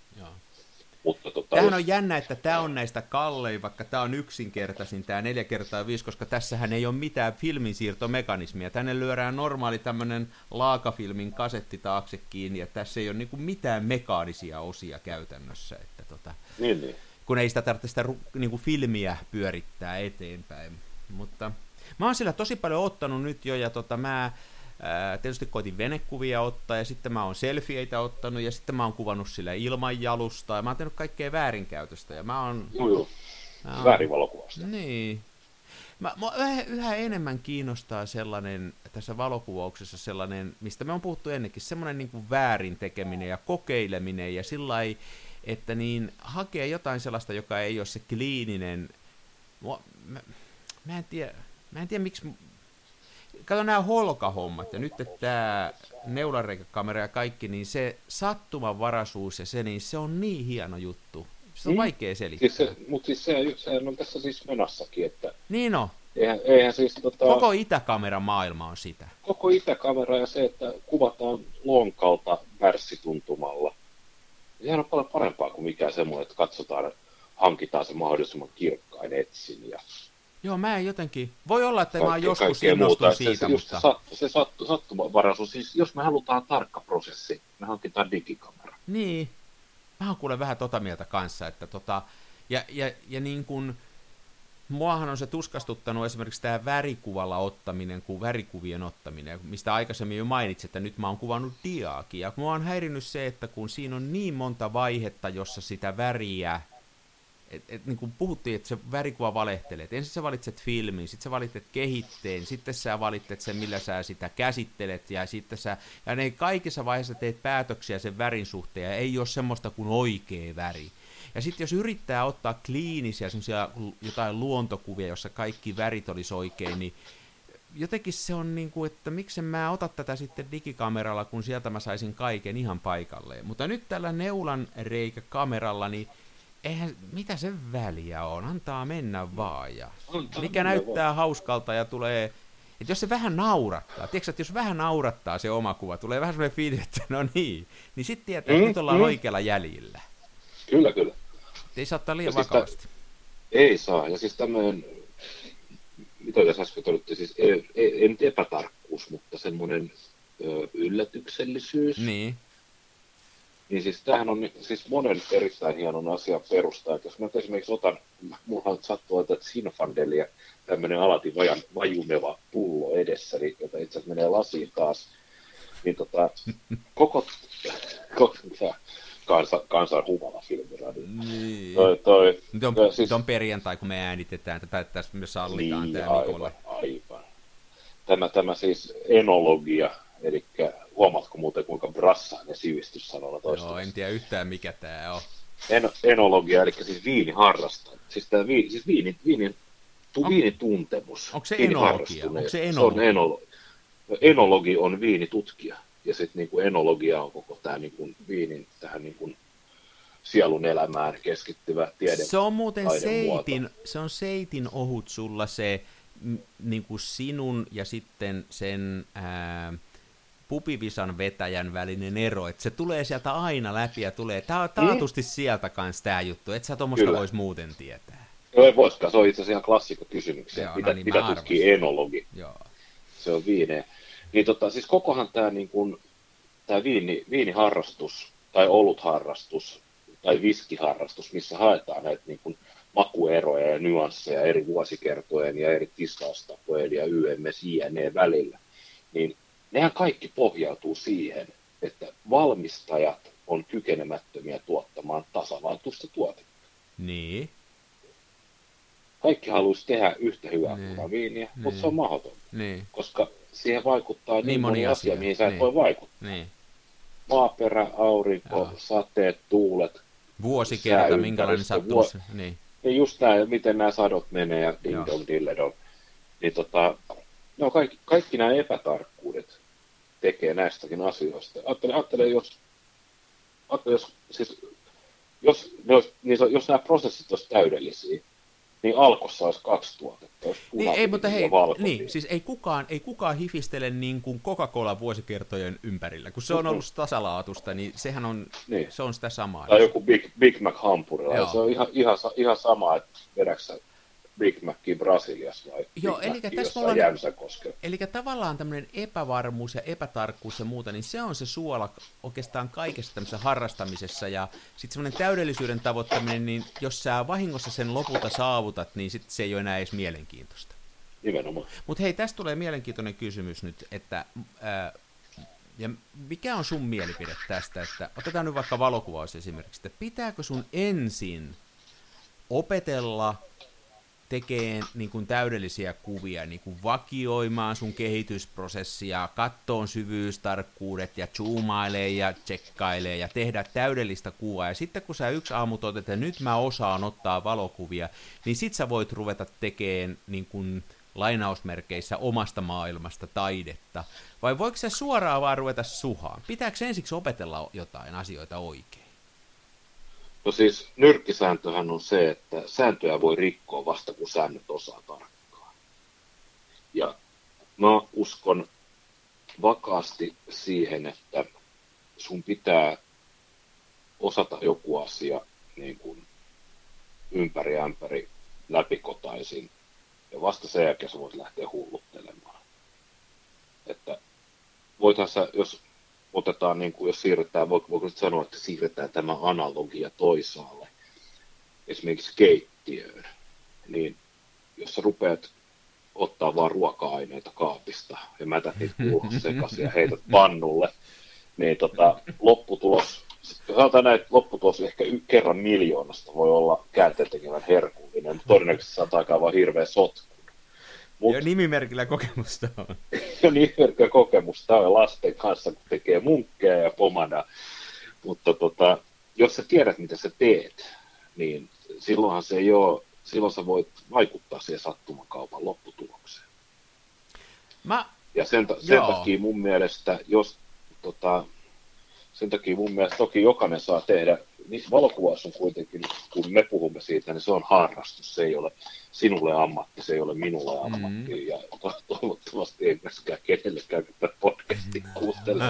C: Mutta tota,
B: Tämähän on jännä, että tämä on näistä kallein, vaikka tämä on yksinkertaisin, tämä 4 kertaa 5 koska tässähän ei ole mitään filminsiirtomekanismia. Tänne lyödään normaali tämmöinen laakafilmin kasetti taakse kiinni, ja tässä ei ole niinku mitään mekaanisia osia käytännössä. Että tota,
C: Niin, niin.
B: kun ei sitä tarvitse sitä niinku filmiä pyörittää eteenpäin. Mutta mä oon sillä tosi paljon ottanut nyt jo, ja tota, mä Ää, tietysti koitin venekuvia ottaa, ja sitten mä oon selfieitä ottanut, ja sitten mä oon kuvannut sillä ilmanjalusta, ja mä oon tehnyt kaikkea väärinkäytöstä, ja mä oon...
C: Joo, joo.
B: mä oon-
C: Väärinvalokuvasta.
B: Niin. Mä, mä yhä, enemmän kiinnostaa sellainen, tässä valokuvauksessa sellainen, mistä me on puhuttu ennenkin, semmoinen niin kuin väärin tekeminen ja kokeileminen, ja sillä että niin hakee jotain sellaista, joka ei ole se kliininen, Mua, mä, mä en tiedä, mä en tiedä miksi, kato nämä holkahommat, ja nyt tämä neulareikäkamera ja kaikki, niin se sattumanvaraisuus ja se, niin se on niin hieno juttu. Se on
C: Mm.
B: vaikea selittää.
C: Siis se, mutta siis se, sehän on tässä siis menassakin, että
B: Niin on.
C: eihän, eihän siis tota,
B: Koko itäkameran maailma on sitä.
C: koko itäkamera ja se, että kuvataan lonkalta värssituntumalla. Sehän on paljon parempaa kuin mikään semmoinen, että katsotaan, että hankitaan se mahdollisimman kirkkain etsin ja
B: Joo, mä en jotenkin... Voi olla, että mä
C: kaikkea,
B: joskus innostun siitä,
C: se,
B: mutta...
C: se, se sattu, sattumanvaraisuus, siis jos me halutaan tarkka prosessi, me hankitaan digikamera.
B: Niin. Mä oon kuule vähän tota mieltä kanssa, että tota... Ja, ja, ja niin kun... Muahan on se tuskastuttanut esimerkiksi tämä värikuvalla ottaminen, kuin värikuvien ottaminen, mistä aikaisemmin jo mainitsin, että nyt mä oon kuvannut diaakin. Ja mua on häirinnyt se, että kun siinä on niin monta vaihetta, jossa sitä väriä et, et, niin kuin puhuttiin, että se värikuva valehtelee. Et ensin sä valitset filmin, sitten sä valitset kehitteen, sitten sä valitset sen, millä sä sitä käsittelet, ja sitten sä, ja ne kaikissa vaiheissa teet päätöksiä sen värin suhteen, ja ei ole semmoista kuin oikea väri. Ja sitten jos yrittää ottaa kliinisiä semmoisia jotain luontokuvia, jossa kaikki värit olisi oikein, niin jotenkin se on niin kuin, että miksen mä ota tätä sitten digikameralla, kun sieltä mä saisin kaiken ihan paikalleen. Mutta nyt tällä neulan reikäkameralla, niin eihän, mitä se väliä on, antaa mennä vaan. Ja mikä näyttää hauskalta ja tulee, että jos se vähän naurattaa, tiedätkö, että jos vähän naurattaa se oma kuva, tulee vähän semmoinen fiilis, että no niin, niin sitten tietää, että
C: Mm,
B: nyt ollaan
C: mm.
B: oikealla jäljellä.
C: Kyllä, kyllä.
B: Et Ei saa ottaa liian
C: Ja siis tä-
B: vakavasti.
C: Ei saa. Ja siis tämmöinen, mitä tässä äsken todettiin, siis ei, ei, ei nyt epätarkkuus, mutta semmoinen yllätyksellisyys.
B: Niin,
C: Niin siis tämähän on siis monen erittäin hienon asian perusta. Että jos mä esimerkiksi otan, mulla sattuu että Sinfandelia, tämmöinen alati vajan, vajumeva pullo edessäni, jota itse asiassa menee lasiin taas, niin tota, koko, koko tämä kansa, kansan humala filmiradio.
B: niin.
C: Toi, toi,
B: Nyt on,
C: toi,
B: siis... nyt on perjantai, kun me äänitetään tätä, että tässä me sallitaan
C: Niin,
B: tämä Mikolle.
C: aivan, aivan. Tämä, tämä siis enologia, eli huomaatko muuten kuinka brassaan ne sivistyssanalla
B: Joo,
C: toistuu?
B: en tiedä yhtään mikä tämä on.
C: En, enologia, eli siis viiniharrastaja. Siis tämä vi, siis viini, viinin, tu,
B: On-
C: viinituntemus.
B: onko se enologia? Onko se
C: Se on
B: enologi?
C: enolo, enologi on viinitutkija, ja sitten niinku enologia on koko tämä niinku viinin tähän niinku sielun elämään keskittyvä tiede.
B: Se on muuten seitin, se on seitin ohut sulla se niin kuin sinun ja sitten sen ää, pupivisan vetäjän välinen ero, että se tulee sieltä aina läpi ja tulee, tää on taatusti sieltä kanssa tämä juttu, et sä tuommoista
C: Kyllä.
B: vois muuten tietää.
C: No ei voisikaan, se on itse asiassa ihan klassikko kysymyksiä.
B: Joo,
C: mitä,
B: no niin,
C: mitä tutkii enologi?
B: Joo.
C: Se on viineä. Niin tota, siis kokohan tämä niin kuin, tää viini, viiniharrastus tai olutharrastus tai viskiharrastus, missä haetaan näitä niin kuin makueroja ja nyansseja eri vuosikertojen ja eri tistaustapojen ja YMS JNE välillä, niin nehän kaikki pohjautuu siihen, että valmistajat on kykenemättömiä tuottamaan tasalaatuista tuotetta.
B: Niin.
C: Kaikki haluaisi tehdä yhtä hyvää
B: Niin.
C: niin. viiniä,
B: Niin.
C: mutta se on mahdotonta,
B: Niin.
C: koska siihen vaikuttaa niin,
B: Niin moni
C: moni asia,
B: asia,
C: mihin sä et
B: niin.
C: voi vaikuttaa.
B: Niin.
C: Maaperä, aurinko,
B: Joo.
C: sateet, tuulet,
B: Vuosikerta, minkälainen
C: vuo-
B: sattumus. Niin.
C: ja just tämä, miten nämä sadot menee ja ding
B: Joo.
C: dong. Niin tota, no kaikki, kaikki nämä epätarkkuudet tekee näistäkin asioista. Ajattele, ajattele jos, ajattele, jos, siis, jos, olisi, niin jos nämä prosessit olisi täydellisiä, niin alkossa olisi kaksi tuotetta. Olisi
B: Niin, ei, mutta hei, niin, siis ei kukaan, ei kukaan hifistele niin kuin Coca-Cola vuosikertojen ympärillä. Kun se on ollut tasalaatusta, niin sehän on,
C: Niin.
B: se on sitä samaa.
C: Tai joku Big, Big Mac hampurilla. Se on ihan, ihan, ihan sama, että vedäksä Big Macia Brasiliassa vai
B: Joo,
C: Big
B: eli
C: Macia
B: tässä
C: jossain
B: ollaan-
C: Jämsänkoskella.
B: Eli tavallaan tämmöinen epävarmuus ja epätarkkuus ja muuta, niin se on se suola oikeastaan kaikessa tämmöisessä harrastamisessa. Ja sitten semmoinen täydellisyyden tavoittaminen, niin jos sä vahingossa sen lopulta saavutat, niin sitten se ei ole enää edes mielenkiintoista.
C: nimenomaan.
B: Mutta hei, tästä tulee mielenkiintoinen kysymys nyt, että ää, ja mikä on sun mielipide tästä, että otetaan nyt vaikka valokuvaus esimerkiksi, että pitääkö sun ensin opetella tekee niin kuin täydellisiä kuvia, niin kuin vakioimaan sun kehitysprosessia, kattoon syvyystarkkuudet ja zoomailee ja tsekkailee ja tehdä täydellistä kuvaa. Ja sitten kun sä yksi aamu totet, että nyt mä osaan ottaa valokuvia, niin sit sä voit ruveta tekemään niin kuin lainausmerkeissä omasta maailmasta taidetta. Vai voiko se suoraan vaan ruveta suhaan? Pitääkö ensiksi opetella jotain asioita oikein?
C: No siis nyrkkisääntöhän on se, että sääntöjä voi rikkoa vasta kun säännöt osaa tarkkaan. Ja mä uskon vakaasti siihen, että sun pitää osata joku asia niin kuin ympäri ämpäri läpikotaisin. Ja vasta sen jälkeen sä voit lähteä hulluttelemaan. Että voithan sä, jos otetaan, niin kuin, jos siirretään, voiko nyt sanoa, että siirretään tämä analogia toisaalle, esimerkiksi keittiöön, niin jos sä rupeat ottaa vaan ruoka-aineita kaapista ja mätät niitä sekaisin ja heität pannulle, niin tota, lopputulos, sanotaan näin, että lopputulos ehkä y- kerran miljoonasta voi olla käänteentekevän herkullinen, mutta todennäköisesti saattaa aikaan vaan hirveä sotku.
B: Mut, ja nimimerkillä kokemusta on.
C: ja nimimerkillä kokemusta on lasten kanssa, kun tekee munkkeja ja pomada. Mutta tota, jos sä tiedät, mitä sä teet, niin silloinhan se ei ole, silloin sä voit vaikuttaa siihen sattumakaupan lopputulokseen.
B: Mä...
C: Ja sen, sen takia mun mielestä, jos tota, sen takia mun mielestä toki jokainen saa tehdä niin valokuvaus on kuitenkin, kun me puhumme siitä, niin se on harrastus, se ei ole sinulle ammatti, se ei ole minulle mm. ammatti, mm. ja to- toivottavasti ei myöskään kenellekään tätä podcastia mm. kuuntele,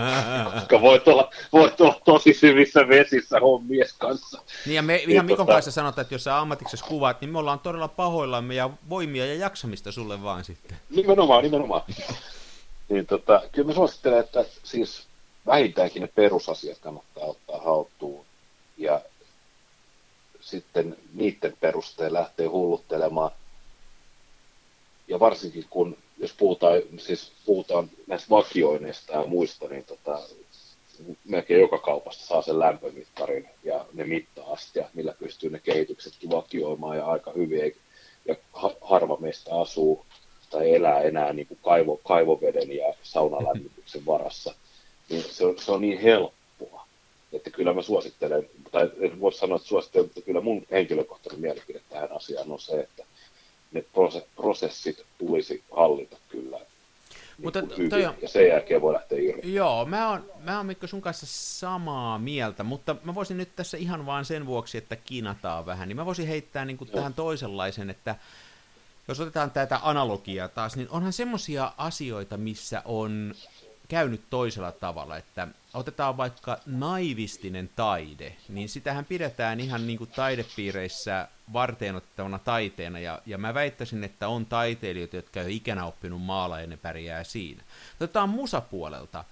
C: koska voit olla, voit olla tosi syvissä vesissä hommies kanssa.
B: Niin ja me ihan niin, Mikon tota... kanssa sanotaan, että jos sä ammatiksesi kuvaat, niin me ollaan todella pahoillamme ja voimia ja jaksamista sulle vaan sitten.
C: Nimenomaan, nimenomaan. niin tota, kyllä mä suosittelen, että siis vähintäänkin ne perusasiat kannattaa ottaa haltuun ja sitten niiden perusteella lähtee hulluttelemaan. Ja varsinkin kun, jos puhutaan, siis puhutaan näistä vakioineista ja muista, niin tota, melkein joka kaupasta saa sen lämpömittarin ja ne mitta-astia, millä pystyy ne kehityksetkin vakioimaan ja aika hyvin. Ja harva meistä asuu tai elää enää niin kuin kaivo, kaivoveden ja saunalämmityksen varassa. Niin se on, se on niin helppo että kyllä mä suosittelen, tai en voi sanoa, että suosittelen, mutta kyllä mun henkilökohtainen mielipide tähän asiaan on se, että ne prosessit tulisi hallita kyllä niin mutta hyvin, on... ja sen jälkeen voi lähteä irti.
B: Joo, mä oon, mä oon Mikko sun kanssa samaa mieltä, mutta mä voisin nyt tässä ihan vaan sen vuoksi, että kinataan vähän, niin mä voisin heittää niin kuin tähän toisenlaisen, että jos otetaan tätä analogiaa taas, niin onhan semmoisia asioita, missä on käynyt toisella tavalla, että otetaan vaikka naivistinen taide, niin sitähän pidetään ihan niin kuin taidepiireissä varteenottavana taiteena, ja, ja mä väittäisin, että on taiteilijoita, jotka ei ole ikänä oppinut maala ja ne pärjää siinä. Otetaan musapuolelta.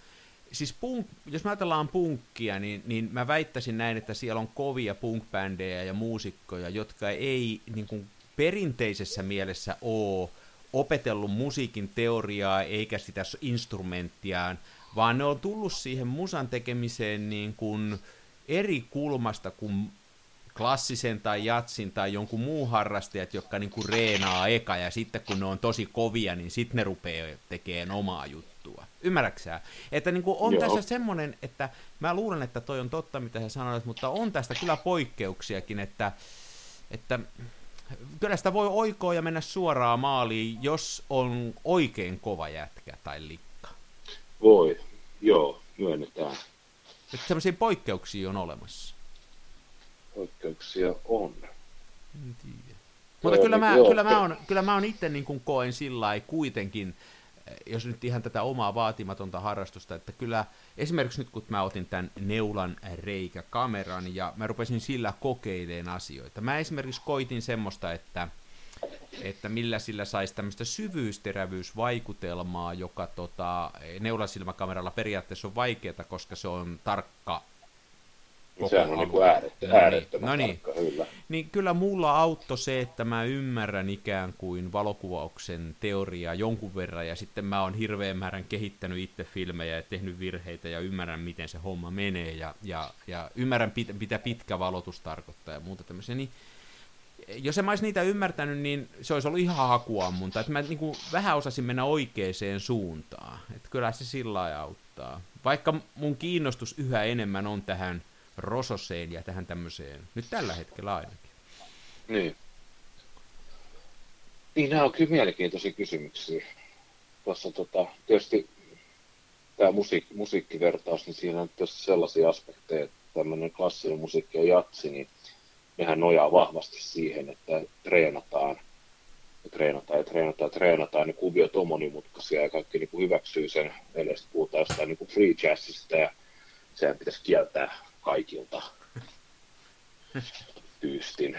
B: Siis punk, jos mä ajatellaan punkkia, niin, niin mä väittäisin näin, että siellä on kovia punkbändejä ja muusikkoja, jotka ei niin kuin perinteisessä mielessä ole opetellut musiikin teoriaa eikä sitä instrumenttiaan, vaan ne on tullut siihen musan tekemiseen niin kuin eri kulmasta kuin klassisen tai jatsin tai jonkun muun harrastajat, jotka niin kuin reenaa eka ja sitten kun ne on tosi kovia, niin sitten ne rupeaa tekemään omaa juttua. Ymmärräksää? Että niin kuin on Joo. tässä semmoinen, että mä luulen, että toi on totta, mitä sä sanoit, mutta on tästä kyllä poikkeuksiakin, että, että kyllä sitä voi oikoa ja mennä suoraan maaliin, jos on oikein kova jätkä tai likka.
C: Voi, joo, myönnetään.
B: Että sellaisia poikkeuksia on olemassa.
C: Poikkeuksia on.
B: En tiedä. Mutta kyllä mä, niin, kyllä, mä on, kyllä mä on itse niin kuin koen sillä kuitenkin, jos nyt ihan tätä omaa vaatimatonta harrastusta, että kyllä esimerkiksi nyt kun mä otin tämän neulan reikäkameran ja mä rupesin sillä kokeileen asioita. Mä esimerkiksi koitin semmoista, että, että millä sillä saisi tämmöistä syvyysterävyysvaikutelmaa, joka tota, neulasilmäkameralla periaatteessa on vaikeaa, koska se on tarkka
C: koko Sehän on niin äärettä, no äärettömän no niin. Tarkka,
B: kyllä. Niin kyllä mulla auttoi se, että mä ymmärrän ikään kuin valokuvauksen teoriaa jonkun verran, ja sitten mä oon hirveän määrän kehittänyt itse filmejä ja tehnyt virheitä, ja ymmärrän, miten se homma menee, ja, ja, ja ymmärrän, pit, mitä pitkä valotus tarkoittaa ja muuta tämmöisiä, niin jos en mä olisi niitä ymmärtänyt, niin se olisi ollut ihan hakuammunta. Että mä niin kuin vähän osasin mennä oikeaan suuntaan. Että kyllä se sillä lailla auttaa. Vaikka mun kiinnostus yhä enemmän on tähän rososeen ja tähän tämmöiseen, nyt tällä hetkellä ainakin.
C: Niin. Niin, nämä on kyllä mielenkiintoisia kysymyksiä. Tuossa tota, tietysti tämä musiik, musiikkivertaus, niin siinä on tietysti sellaisia aspekteja, että tämmöinen klassinen musiikki ja jatsi, niin nehän nojaa vahvasti siihen, että treenataan ja treenataan ja treenataan ja treenataan, niin kuviot on monimutkaisia ja kaikki niin kuin hyväksyy sen. Meille puhutaan jostain niin kuin free jazzista ja sehän pitäisi kieltää kaikilta tyystin.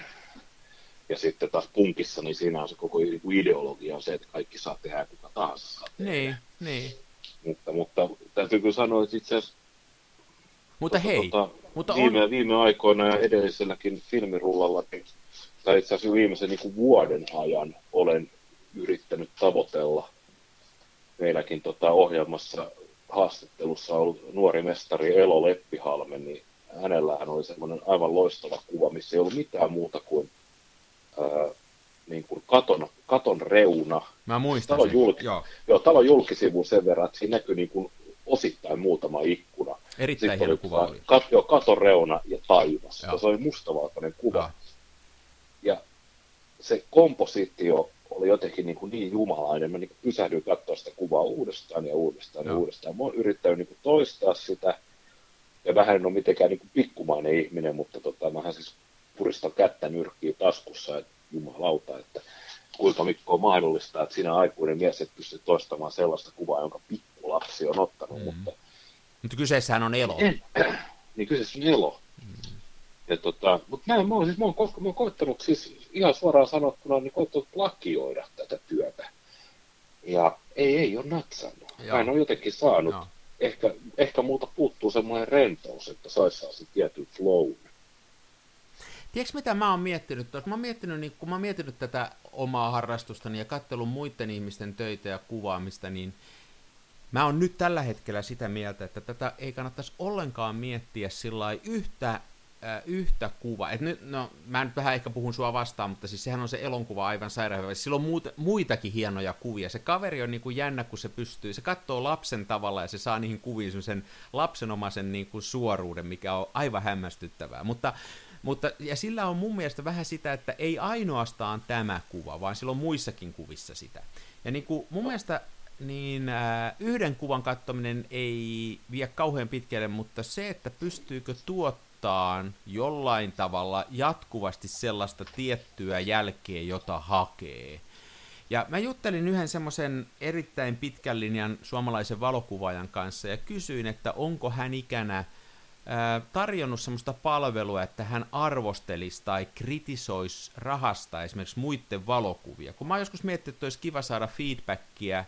C: Ja sitten taas punkissa, niin siinä on se koko niinku ideologia on se, että kaikki saa tehdä ja kuka tahansa saa tehdä.
B: Niin, niin.
C: Mutta, mutta täytyy kyllä sanoa, että itse asiassa
B: mutta tuota, hei, tuota,
C: mutta viime, on... viime aikoina ja edelliselläkin filmirullalla, niin, tai itse asiassa viimeisen niin kuin vuoden ajan olen yrittänyt tavoitella meilläkin tota, ohjelmassa haastattelussa ollut nuori mestari Elo Leppihalme, niin hänellähän oli semmoinen aivan loistava kuva, missä ei ollut mitään muuta kuin, ää, niin kuin katon, katon reuna.
B: Mä muistan talon, julki,
C: joo. Joo, talon julkisivu sen verran, että siinä näkyy niin kuin osittain muutama ikkuna.
B: Erittäin Sitten hieno kuva oli.
C: Kat, joo, katon reuna ja taivas. Joo. Se oli mustavalkoinen kuva. Joo. Ja se kompositio oli jotenkin niin, kuin niin jumalainen. Mä niin kuin pysähdyin katsoa sitä kuvaa uudestaan ja uudestaan Joo. ja uudestaan. Mä oon yrittänyt niin kuin toistaa sitä, ja vähän en ole mitenkään niin pikkumainen ihminen, mutta tota, mähän siis puristan kättä nyrkkiä taskussa, että jumalauta, että kuinka Mikko on mahdollista, että sinä aikuinen mies et pysty toistamaan sellaista kuvaa, jonka pikkulapsi on ottanut, mm. mutta...
B: Mutta kyseessähän on elo.
C: En, niin kyseessä on elo. Mm. Ja tota, mutta näin, mä oon, siis, mä oon, mä oon koittanut siis ihan suoraan sanottuna, niin koittanut lakioida tätä työtä. Ja ei, ei ole natsannut. Joo. Mä en ole jotenkin saanut. Joo. Ehkä, ehkä multa puuttuu semmoinen rentous, että saisi saa se tietyn flow.
B: Tiedätkö mitä mä oon miettinyt? Mä oon miettinyt, niin, kun mä oon miettinyt tätä omaa harrastustani ja katsellut muiden ihmisten töitä ja kuvaamista, niin mä oon nyt tällä hetkellä sitä mieltä, että tätä ei kannattaisi ollenkaan miettiä sillä yhtä yhtä kuva. Et nyt, no, mä nyt vähän ehkä puhun sua vastaan, mutta siis sehän on se elonkuva aivan sairaan hyvä. Sillä on muut, muitakin hienoja kuvia. Se kaveri on niin kuin jännä, kun se pystyy. Se katsoo lapsen tavalla ja se saa niihin kuviin sen lapsenomaisen niin kuin suoruuden, mikä on aivan hämmästyttävää. Mutta mutta, ja sillä on mun mielestä vähän sitä, että ei ainoastaan tämä kuva, vaan sillä on muissakin kuvissa sitä. Ja niin kuin mun mielestä niin äh, yhden kuvan katsominen ei vie kauhean pitkälle, mutta se, että pystyykö tuottamaan ottaa jollain tavalla jatkuvasti sellaista tiettyä jälkeä, jota hakee. Ja mä juttelin yhden semmoisen erittäin pitkän linjan suomalaisen valokuvaajan kanssa ja kysyin, että onko hän ikänä tarjonnut semmoista palvelua, että hän arvostelisi tai kritisoisi rahasta esimerkiksi muiden valokuvia. Kun mä joskus miettinyt, että olisi kiva saada feedbackia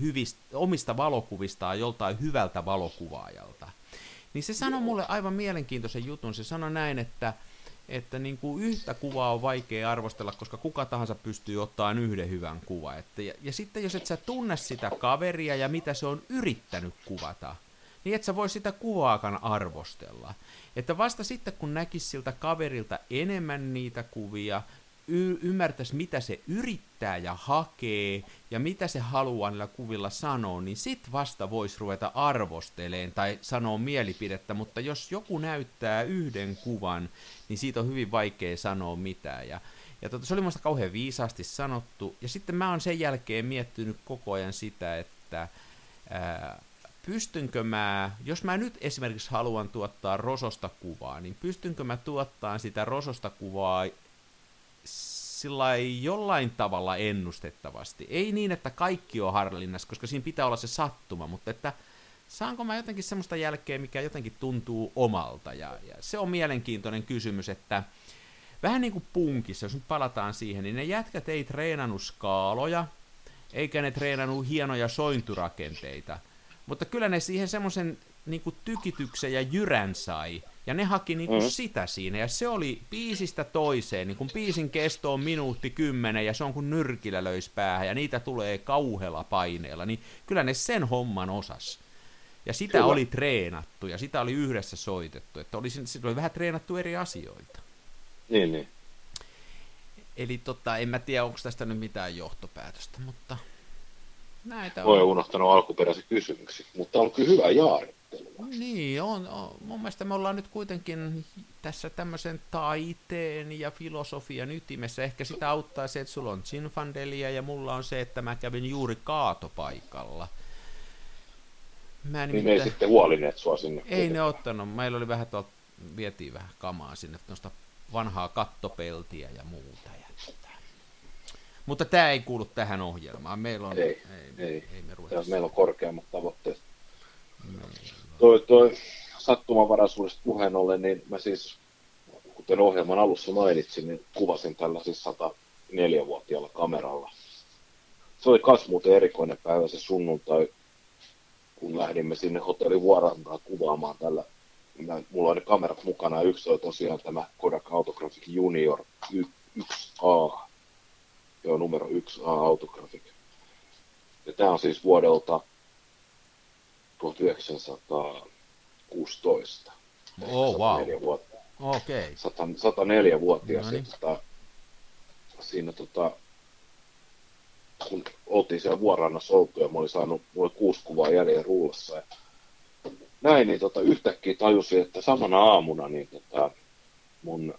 B: hyvistä, omista valokuvistaan joltain hyvältä valokuvaajalta. Niin se sanoi mulle aivan mielenkiintoisen jutun. Se sanoi näin, että, että niin kuin yhtä kuvaa on vaikea arvostella, koska kuka tahansa pystyy ottamaan yhden hyvän kuvan. Että, ja, ja sitten jos et sä tunne sitä kaveria ja mitä se on yrittänyt kuvata, niin et sä voi sitä kuvaakaan arvostella. Että vasta sitten kun näkisi siltä kaverilta enemmän niitä kuvia, y- ymmärtäisi, mitä se yrittää ja hakee, ja mitä se haluaa niillä kuvilla sanoa, niin sit vasta voisi ruveta arvosteleen tai sanoa mielipidettä, mutta jos joku näyttää yhden kuvan, niin siitä on hyvin vaikea sanoa mitään. Ja, ja tota, se oli minusta kauhean viisaasti sanottu, ja sitten mä oon sen jälkeen miettinyt koko ajan sitä, että ää, pystynkö mä, jos mä nyt esimerkiksi haluan tuottaa rososta kuvaa, niin pystynkö mä tuottaa sitä rososta kuvaa sillä jollain tavalla ennustettavasti. Ei niin, että kaikki on harlinnassa, koska siinä pitää olla se sattuma, mutta että saanko mä jotenkin semmoista jälkeä, mikä jotenkin tuntuu omalta. Ja, ja se on mielenkiintoinen kysymys, että vähän niin kuin punkissa, jos nyt palataan siihen, niin ne jätkät ei treenannut skaaloja, eikä ne treenannut hienoja sointurakenteita, mutta kyllä ne siihen semmoisen niin tykityksen ja jyrän sai, Ja ne haki niinku mm. sitä siinä, ja se oli biisistä toiseen, niin kun biisin kesto on minuutti kymmenen, ja se on kuin nyrkillä löys päähän, ja niitä tulee kauhealla paineella, niin kyllä ne sen homman osas. Ja sitä kyllä. oli treenattu, ja sitä oli yhdessä soitettu, että oli, sitä oli vähän treenattu eri asioita.
C: Niin, niin.
B: Eli tota, en mä tiedä, onko tästä nyt mitään johtopäätöstä, mutta näitä
C: on. Olen unohtanut alkuperäisen kysymyksen, mutta on kyllä hyvä
B: Niin, on, on. Mun mielestä me ollaan nyt kuitenkin tässä tämmöisen taiteen ja filosofian ytimessä. Ehkä sitä auttaa se, että sulla on Zinfandelia ja mulla on se, että mä kävin juuri kaatopaikalla.
C: Mä niin mitään... ne ei sitten huolineet sua sinne.
B: Ei kuitenkaan. ne ottanut. Meillä oli vähän tuolta, vietiin vähän kamaa sinne, tuosta vanhaa kattopeltiä ja muuta. Ja mutta tämä ei kuulu tähän ohjelmaan. Meillä on,
C: ei, ei, ei, ei me ja meillä on korkeammat tavoitteet. Toi, toi sattumanvaraisuudesta puheen ollen, niin mä siis, kuten ohjelman alussa mainitsin, niin kuvasin tällä siis 104-vuotiaalla kameralla. Se oli kas muuten erikoinen päivä se sunnuntai, kun lähdimme sinne hotelli Vuorantaa kuvaamaan tällä. Mulla oli kamerat mukana ja yksi oli tosiaan tämä Kodak Autographic Junior 1A Joo, numero 1A Autographic. Ja tämä on siis vuodelta 1916.
B: Oh, wow.
C: Vuotta.
B: Okei.
C: Okay. 104-vuotias. No niin. tota, siinä tota, kun oltiin siellä vuorannassa oltu ja mä olin saanut, mulle kuusi kuvaa jäljellä rullassa. Ja näin, niin tota, yhtäkkiä tajusin, että samana aamuna niin tota, mun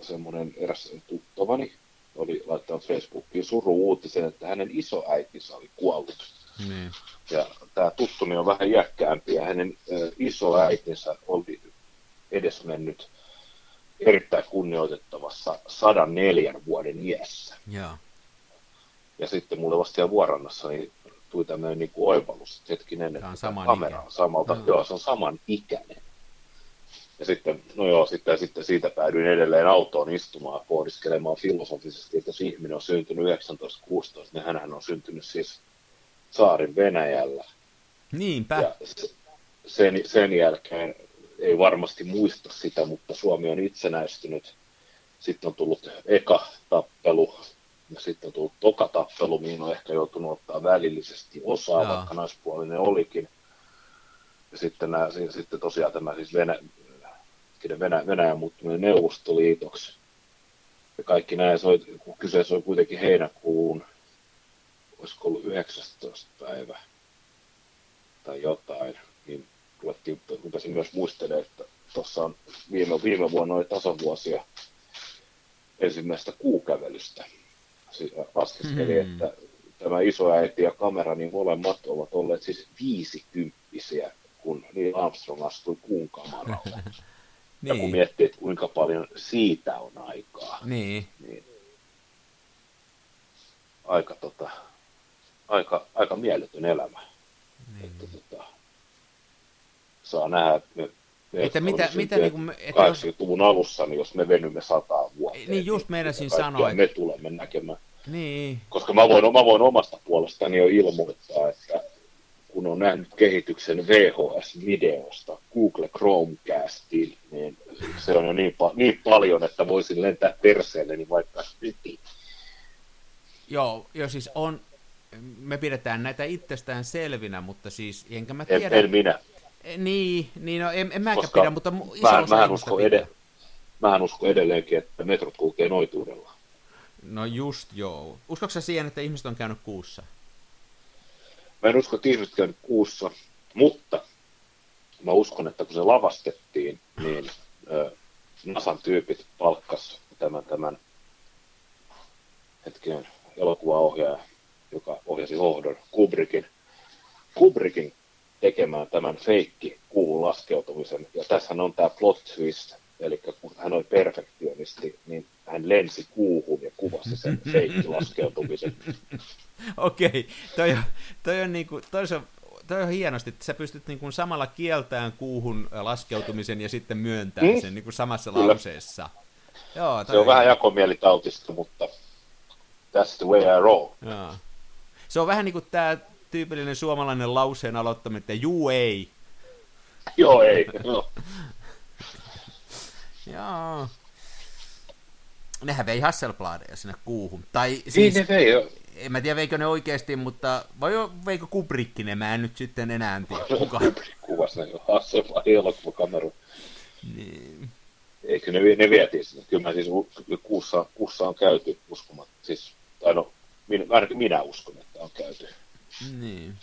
C: semmoinen eräs tuttavani, oli laittanut Facebookiin suru-uutisen, että hänen isoäitinsä oli kuollut.
B: Niin.
C: Ja tämä tuttuni on vähän iäkkäämpi ja hänen isoäitinsä oli edesmennyt erittäin kunnioitettavassa 104 vuoden iässä.
B: Ja,
C: ja sitten mulle vasta siellä vuorannassa niin tuli tämmöinen niin oivallus, että hetkinen, että kamera on samalta, no. joo, se on saman ikäinen. Ja sitten, no joo, sitten, sitten siitä päädyin edelleen autoon istumaan pohdiskelemaan filosofisesti, että jos ihminen on syntynyt 1916, niin hän on syntynyt siis saarin Venäjällä.
B: Niinpä.
C: Ja sen, sen jälkeen ei varmasti muista sitä, mutta Suomi on itsenäistynyt. Sitten on tullut eka tappelu ja sitten on tullut toka tappelu, mihin on ehkä joutunut ottaa välillisesti osaa, Joo. vaikka naispuolinen olikin. Ja sitten, nämä, sitten tosiaan tämä siis Venä, Venä, Venäjän muuttuminen Neuvostoliitoksi. Ja kaikki näin, se oli, kun kyseessä oli kuitenkin heinäkuun, olisiko ollut 19. päivä tai jotain, niin ruvettiin, rupesin myös muistelemaan, että tuossa on viime, viime vuonna oli tasavuosia ensimmäistä kuukävelystä. Laskeskeli, hmm. että tämä isoäiti ja kamera, niin molemmat ovat olleet siis viisikymppisiä, kun Neil Armstrong astui kuun kamaralle. Niin. Ja kun miettii, että kuinka paljon siitä on aikaa,
B: niin,
C: niin aika, tota, aika, aika mieletön elämä. Niin. Että, tota, saa nähdä, että me,
B: että mitä, mitä niin kuin,
C: että 80-luvun jos... alussa, niin jos me venymme sataa vuotta.
B: Niin just meinasin sanoa.
C: Me tulemme näkemään.
B: Niin.
C: Koska mä voin, mä voin omasta puolestani jo ilmoittaa, että kun on nähnyt kehityksen VHS-videosta Google Chromecastiin, niin se on jo niin, pa- niin paljon, että voisin lentää perseelle, niin vaikka hyti.
B: Joo, jo siis on, me pidetään näitä itsestään selvinä, mutta siis enkä mä tiedä.
C: En, en minä.
B: Niin, niin no, en, en mäkään pidä, mutta iso
C: mä, mähän, usko ed- mähän usko edelleenkin, että metrot kulkee noituudella.
B: No just joo. Uskotko siihen, että ihmiset on käynyt kuussa?
C: Mä en usko, että ihmiset käynyt kuussa, mutta mä uskon, että kun se lavastettiin, niin ö, Nasan tyypit palkkas tämän, tämän hetken elokuvaohjaaja, joka ohjasi Hohdon, Kubrickin, Kubrickin tekemään tämän feikki kuun laskeutumisen. Ja tässä on tämä plot twist, eli kun hän oli perfektionisti, niin hän lensi kuuhun ja kuvasi sen feikki laskeutumisen.
B: Okei, okay. toi, toi, on niinku, toi, on, toi on hienosti, että sä pystyt niinku samalla kieltään kuuhun laskeutumisen ja sitten myöntämään mm? sen niinku samassa Kyllä. lauseessa.
C: Joo, se on, on vähän jakomielitautista, mutta that's the way I roll.
B: Joo. Se on vähän niin kuin tämä tyypillinen suomalainen lauseen aloittaminen, että juu ei.
C: Joo ei, joo.
B: Joo. Nehän vei Hasselbladeja sinne kuuhun. Tai
C: Niin
B: siis,
C: ne vei jo.
B: en mä tiedä veikö ne oikeasti, mutta vai jo veikö Kubrick ne, mä en nyt sitten enää tiedä kuka.
C: Kuvasi ne jo Hasselblad elokuvakamera.
B: Niin.
C: Eikö ne, ne vietiin sinne? Kyllä mä siis kuussa, kuussa on käyty uskomatta. Siis, tai no, minä, minä uskon, että on käyty.
B: Niin.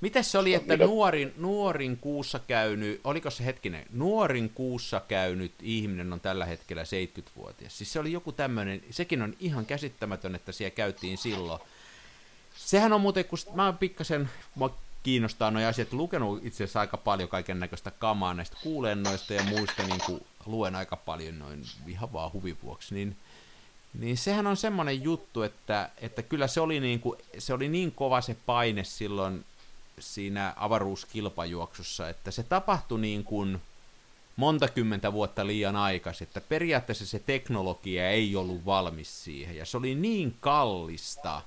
B: Mites se oli, että
C: Mitä?
B: nuorin, nuorin kuussa käynyt, oliko se hetkinen, nuorin kuussa käynyt ihminen on tällä hetkellä 70-vuotias. Siis se oli joku tämmöinen, sekin on ihan käsittämätön, että siellä käytiin silloin. Sehän on muuten, kun mä oon pikkasen, mua kiinnostaa nuo asiat, lukenut itse asiassa aika paljon kaiken näköistä kamaa näistä kuulennoista ja muista, niin kuin luen aika paljon noin ihan vaan huvin vuoksi, niin niin sehän on semmoinen juttu, että, että kyllä se oli, niin kuin, se oli niin kova se paine silloin siinä avaruuskilpajuoksussa, että se tapahtui niin kuin monta kymmentä vuotta liian aikaisin, että periaatteessa se teknologia ei ollut valmis siihen, ja se oli niin kallista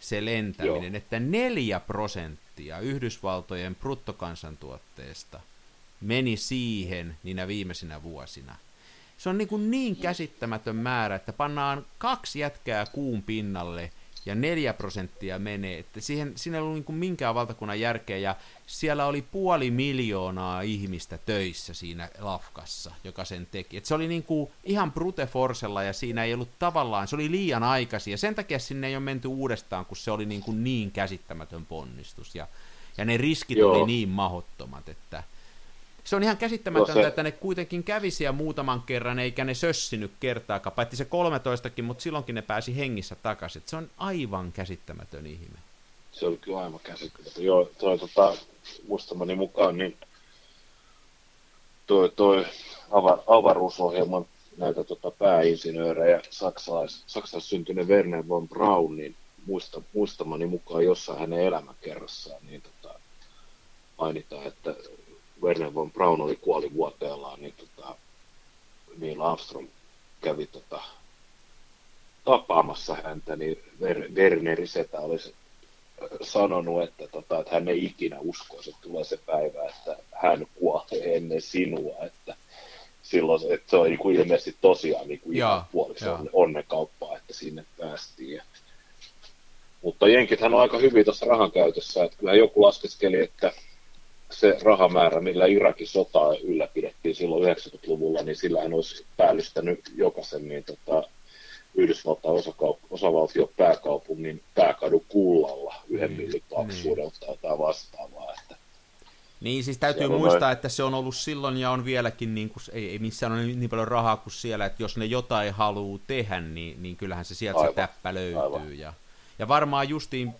B: se lentäminen,
C: Joo.
B: että neljä prosenttia Yhdysvaltojen bruttokansantuotteesta meni siihen niinä viimeisinä vuosina. Se on niin, kuin niin käsittämätön määrä, että pannaan kaksi jätkää kuun pinnalle ja neljä prosenttia menee. Että siihen, siinä ei ollut niin kuin minkään valtakunnan järkeä ja siellä oli puoli miljoonaa ihmistä töissä siinä lafkassa, joka sen teki. Et se oli niin kuin ihan brute forcella ja siinä ei ollut tavallaan, se oli liian aikaisin ja sen takia sinne ei ole menty uudestaan, kun se oli niin, kuin niin käsittämätön ponnistus ja, ja ne riskit
C: Joo.
B: oli niin mahottomat, että se on ihan käsittämätöntä,
C: No se-
B: että ne kuitenkin kävi siellä muutaman kerran, eikä ne sössinyt kertaakaan, paitsi se 13kin, mutta silloinkin ne pääsi hengissä takaisin. Se on aivan käsittämätön ihme.
C: Se oli kyllä aivan käsittämätön. Joo, toi tota, muistamani mukaan, niin toi, toi ava, avaruusohjelman näitä tota, pääinsinöörejä, saksalais, saksalais syntyinen Werner von Braun, niin muista, muistamani mukaan jossain hänen elämäkerrassaan, niin tota, mainitaan, että Werner von Braun oli kuolivuoteellaan, niin tota, Neil Armstrong kävi tota, tapaamassa häntä, niin Ver- Werneri Setä olisi sanonut, että, tota, että hän ei ikinä uskoisi, että tulee se päivä, että hän kuolee ennen sinua, että silloin se- että se on niin kuin ilmeisesti tosiaan niin kuin ihan onne- onnekauppaa, että sinne päästiin. Mutta jenkithän on aika hyvin tuossa rahan käytössä, että kyllä joku laskeskeli, että se rahamäärä, millä Irakin sotaa ylläpidettiin silloin 90-luvulla, niin sillähän olisi päällystänyt jokaisen niin tota, Yhdysvaltain osakaup- osavaltion pääkaupungin pääkadun kullalla yhden
B: Niin,
C: millin paksuudelta tai vastaavaa. Että,
B: Niin siis täytyy
C: Siellä
B: muistaa,
C: noin-
B: että se on ollut silloin ja on vieläkin, niin kuin, ei, ei missään ole niin paljon rahaa kuin siellä, että jos ne jotain haluaa tehdä, niin, niin kyllähän se sieltä
C: Aivan,
B: se täppä löytyy.
C: aivan.
B: Ja, ja varmaan justiin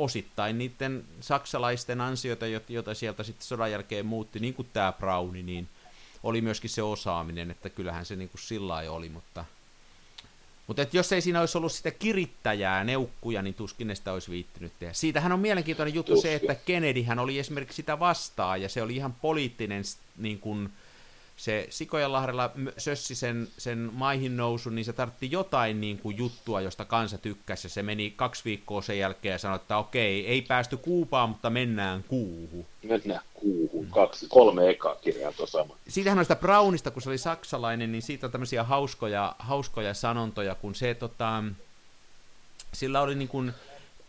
B: osittain niiden saksalaisten ansioita, joita sieltä sitten sodan jälkeen muutti, niin kuin tämä Brauni, niin oli myöskin se osaaminen, että kyllähän se niin kuin sillä lailla oli, mutta mutta et jos ei siinä olisi ollut sitä kirittäjää, neukkuja, niin tuskin ne sitä olisi viittinyt tehdä. Siitähän on mielenkiintoinen juttu se,
C: Tuskin.
B: että Kennedyhän oli esimerkiksi sitä vastaan, ja se oli ihan poliittinen niin kuin, se Sikojanlahdella sössi sen, sen maihin nousun, niin se tartti jotain niin kuin juttua, josta kansa tykkäsi, ja se meni kaksi viikkoa sen jälkeen ja sanoi, että okei, ei päästy kuupaan, mutta mennään kuuhu.
C: mennään kuuhun. Kaksi, kolme ekaa kirjaa tuossa sama.
B: siitähän on sitä Brownista, kun se oli saksalainen, niin siitä on tämmöisiä hauskoja, hauskoja sanontoja, kun se tota, sillä oli niin kuin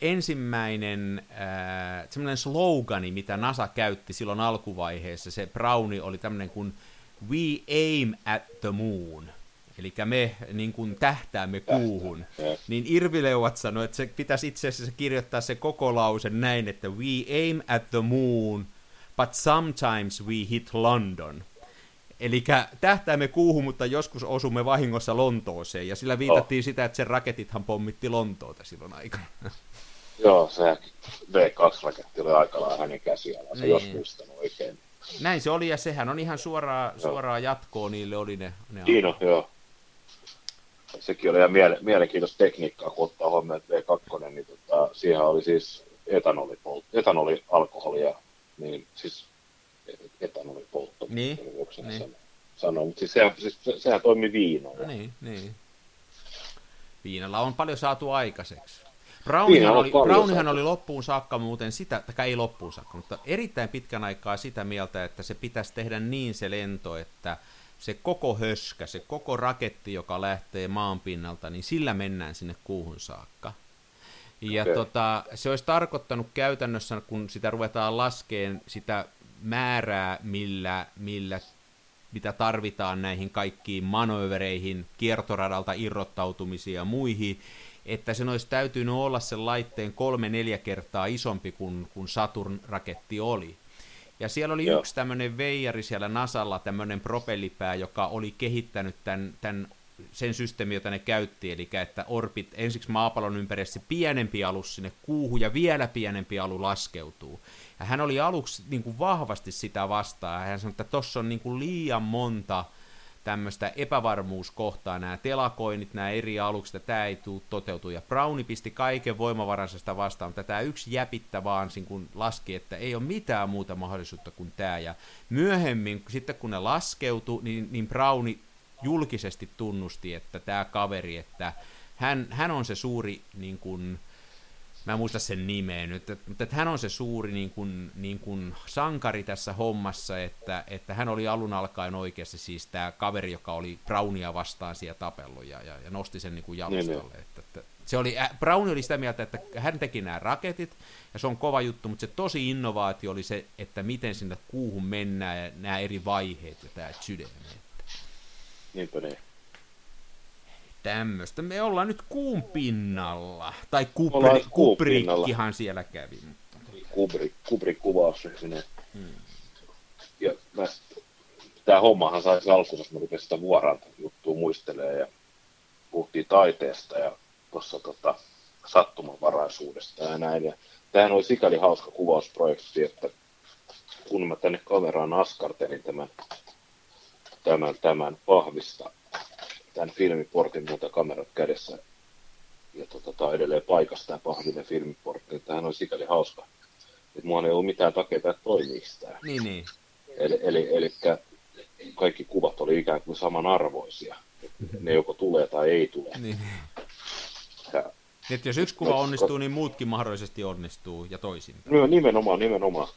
B: ensimmäinen äh, semmoinen slogani, mitä NASA käytti silloin alkuvaiheessa. Se Browni oli tämmöinen kuin We aim at the moon. Eli me niin kuin tähtäämme kuuhun. Niin Irvi Leuat sanoi, että se pitäisi itse asiassa kirjoittaa se koko lause näin, että we aim at the moon, but sometimes we hit London. Eli tähtäämme kuuhun, mutta joskus osumme vahingossa Lontooseen, ja sillä viitattiin oh. sitä, että sen raketithan pommitti Lontoota silloin aikana.
C: Joo, se V2-raketti oli aika lailla hänen käsialansa,
B: Niin.
C: jos muistan oikein.
B: Näin se oli, ja sehän on ihan suoraa, suoraa jatkoa niille oli ne, ne
C: on, joo. Sekin oli ihan miele- mielenkiintoista tekniikkaa, kun ottaa huomioon, että V2, niin tota, siihen oli siis etanolipol- etanolialkoholia, niin siis etanolipoltto.
B: Niin, niin.
C: sanoa? sanoa. Mutta siis sehän, siis se- sehän toimi viinolla.
B: Niin, niin. Viinalla on paljon saatu aikaiseksi. Brownihan oli, Brownihan oli loppuun saakka muuten sitä, tai ei loppuun saakka, mutta erittäin pitkän aikaa sitä mieltä, että se pitäisi tehdä niin se lento, että se koko höskä, se koko raketti, joka lähtee maan pinnalta, niin sillä mennään sinne kuuhun saakka. Ja okay. tota, se olisi tarkoittanut käytännössä, kun sitä ruvetaan laskeen sitä määrää, millä, millä mitä tarvitaan näihin kaikkiin manövereihin, kiertoradalta irrottautumisiin ja muihin, että sen olisi täytynyt olla sen laitteen kolme-neljä kertaa isompi kuin, kuin Saturn-raketti oli. Ja siellä oli Joo. yksi tämmöinen veijari siellä Nasalla, tämmöinen propellipää, joka oli kehittänyt tämän, tämän sen systeemi, jota ne käytti, eli että orbit, ensiksi maapallon ympärissä pienempi alus sinne kuuhun ja vielä pienempi alu laskeutuu. Ja hän oli aluksi niin kuin vahvasti sitä vastaan, hän sanoi, että tuossa on niin kuin liian monta tämmöistä epävarmuuskohtaa, nämä telakoinnit, nämä eri alukset, tämä ei tule toteutua. Ja Browni pisti kaiken voimavaransa sitä vastaan, mutta tämä yksi jäpittä vaan niin kun laski, että ei ole mitään muuta mahdollisuutta kuin tämä. Ja myöhemmin, sitten kun ne laskeutui, niin, niin Browni julkisesti tunnusti, että tämä kaveri, että hän, hän on se suuri niin kuin, mä en muista sen nimeä nyt, että, mutta että hän on se suuri niin kuin, niin kuin sankari tässä hommassa, että, että hän oli alun alkaen oikeassa siis tämä kaveri, joka oli Brownia vastaan siellä tapellut ja, ja, ja nosti sen niin kuin jalustalle. Niin, niin. Että, että, se oli, Brown oli sitä mieltä, että hän teki nämä raketit, ja se on kova juttu, mutta se tosi innovaatio oli se, että miten sinne kuuhun mennään, ja nämä eri vaiheet ja tämä sydäme.
C: Niinpä niin
B: tämmöistä. Me ollaan nyt kuun pinnalla. Tai Kubri, Kubrikkihan siellä kävi. Mutta...
C: Kubrik, Kubrik kuvaus sinne. Hmm. Ja mä, tää hommahan sai alkunsa, mä rupesin sitä vuoranta juttua muistelemaan ja puhuttiin taiteesta ja tuossa tota, sattumanvaraisuudesta ja näin. Ja tämähän oli sikäli hauska kuvausprojekti, että kun mä tänne kameraan askartelin tämän, tämän, tämän vahvista tämän filmiportin muuta kamerat kädessä. Ja tota, tämä edelleen paikassa tämä pahvinen filmiportti. Tämähän on sikäli hauska. Että mulla ei ollut mitään takeita, että toimii tämä.
B: Niin, niin.
C: Eli, eli, eli kaikki kuvat oli ikään kuin samanarvoisia. Ne joko tulee tai ei tule.
B: Niin. Ja, että jos yksi kuva onnistuu, niin muutkin mahdollisesti onnistuu ja toisin.
C: No, nimenomaan, nimenomaan.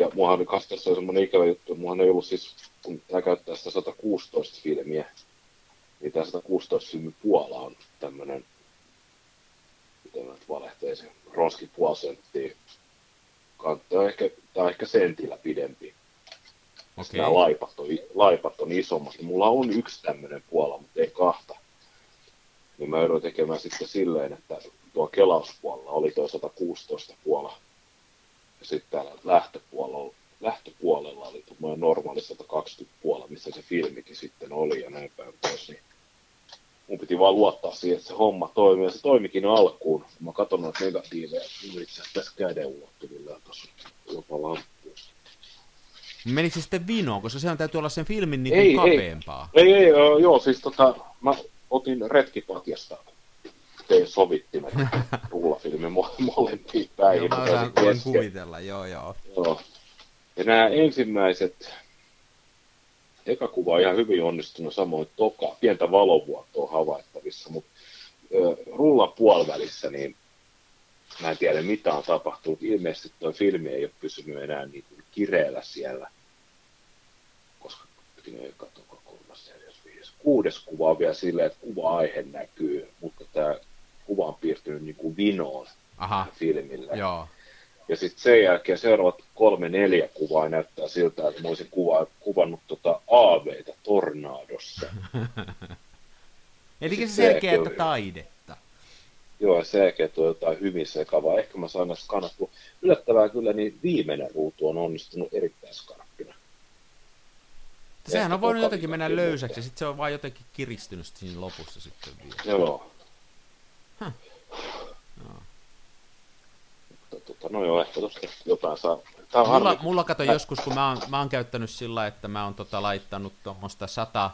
C: Ja muahan kastassa semmoinen ikävä juttu, muahan ei ollut siis, kun tämä käyttää sitä 116 filmiä, niin tämä 116 filmi Puola on tämmöinen, miten mä nyt valehteisin, roski puoli senttiä. Tämä on ehkä, tämä on ehkä sentillä pidempi. Okay. Nämä laipat on, laipat on isommat. Mulla on yksi tämmöinen puola, mutta ei kahta. Niin mä joudun tekemään sitten silleen, että tuo kelauspuolella oli tuo 116 puola. Ja sitten täällä lähtöpuolella, lähtöpuolella oli tuo normaali 120 puola, missä se filmikin sitten oli ja näin päin pois. Niin mun piti vaan luottaa siihen, että se homma toimii, ja se toimikin alkuun. Mä katson noita negatiiveja, niin itse tässä käden ulottuvilla tuossa jopa lampuun.
B: Menikö se sitten vinoon, koska sehän täytyy olla sen filmin niin ei, kapeampaa?
C: Ei, ei, joo, joo, siis tota, mä otin retkipatjasta, tein sovittimet rullafilmin molempiin päihin. Joo,
B: mä voin kuvitella, joo, joo. joo.
C: Ja nämä ensimmäiset eka kuva on ihan hyvin onnistunut, samoin toka, pientä valovuotoa havaittavissa, mutta rulla puolivälissä, niin mä en tiedä mitä on tapahtunut. Ilmeisesti tuo filmi ei ole pysynyt enää niin kuin kireellä siellä, koska katsokaa kolmas, neljäs, viides, kuudes kuva on vielä silleen, että kuva-aihe näkyy, mutta tämä kuva on piirtynyt niin kuin vinoon Aha. filmille.
B: Joo.
C: Ja sitten sen jälkeen seuraavat kolme, neljä kuvaa näyttää siltä, että mä olisin kuva, kuvannut tota aaveita tornaadossa.
B: Eli se selkeä, että taidetta.
C: Joo, selkeä on jotain hyvin sekavaa. Ehkä mä saan näistä kannattua. Yllättävää kyllä, niin viimeinen ruutu on onnistunut erittäin skarppina.
B: Sehän on voinut jotenkin mennä löysäksi, ja sitten se on vain jotenkin kiristynyt siinä lopussa sitten vielä.
C: Joo. Huh tota, no joo, ehkä tuosta jotain saa. Tää
B: on mulla, mulla kato joskus, kun mä oon, mä oon käyttänyt sillä, että mä oon tota, laittanut tuommoista sata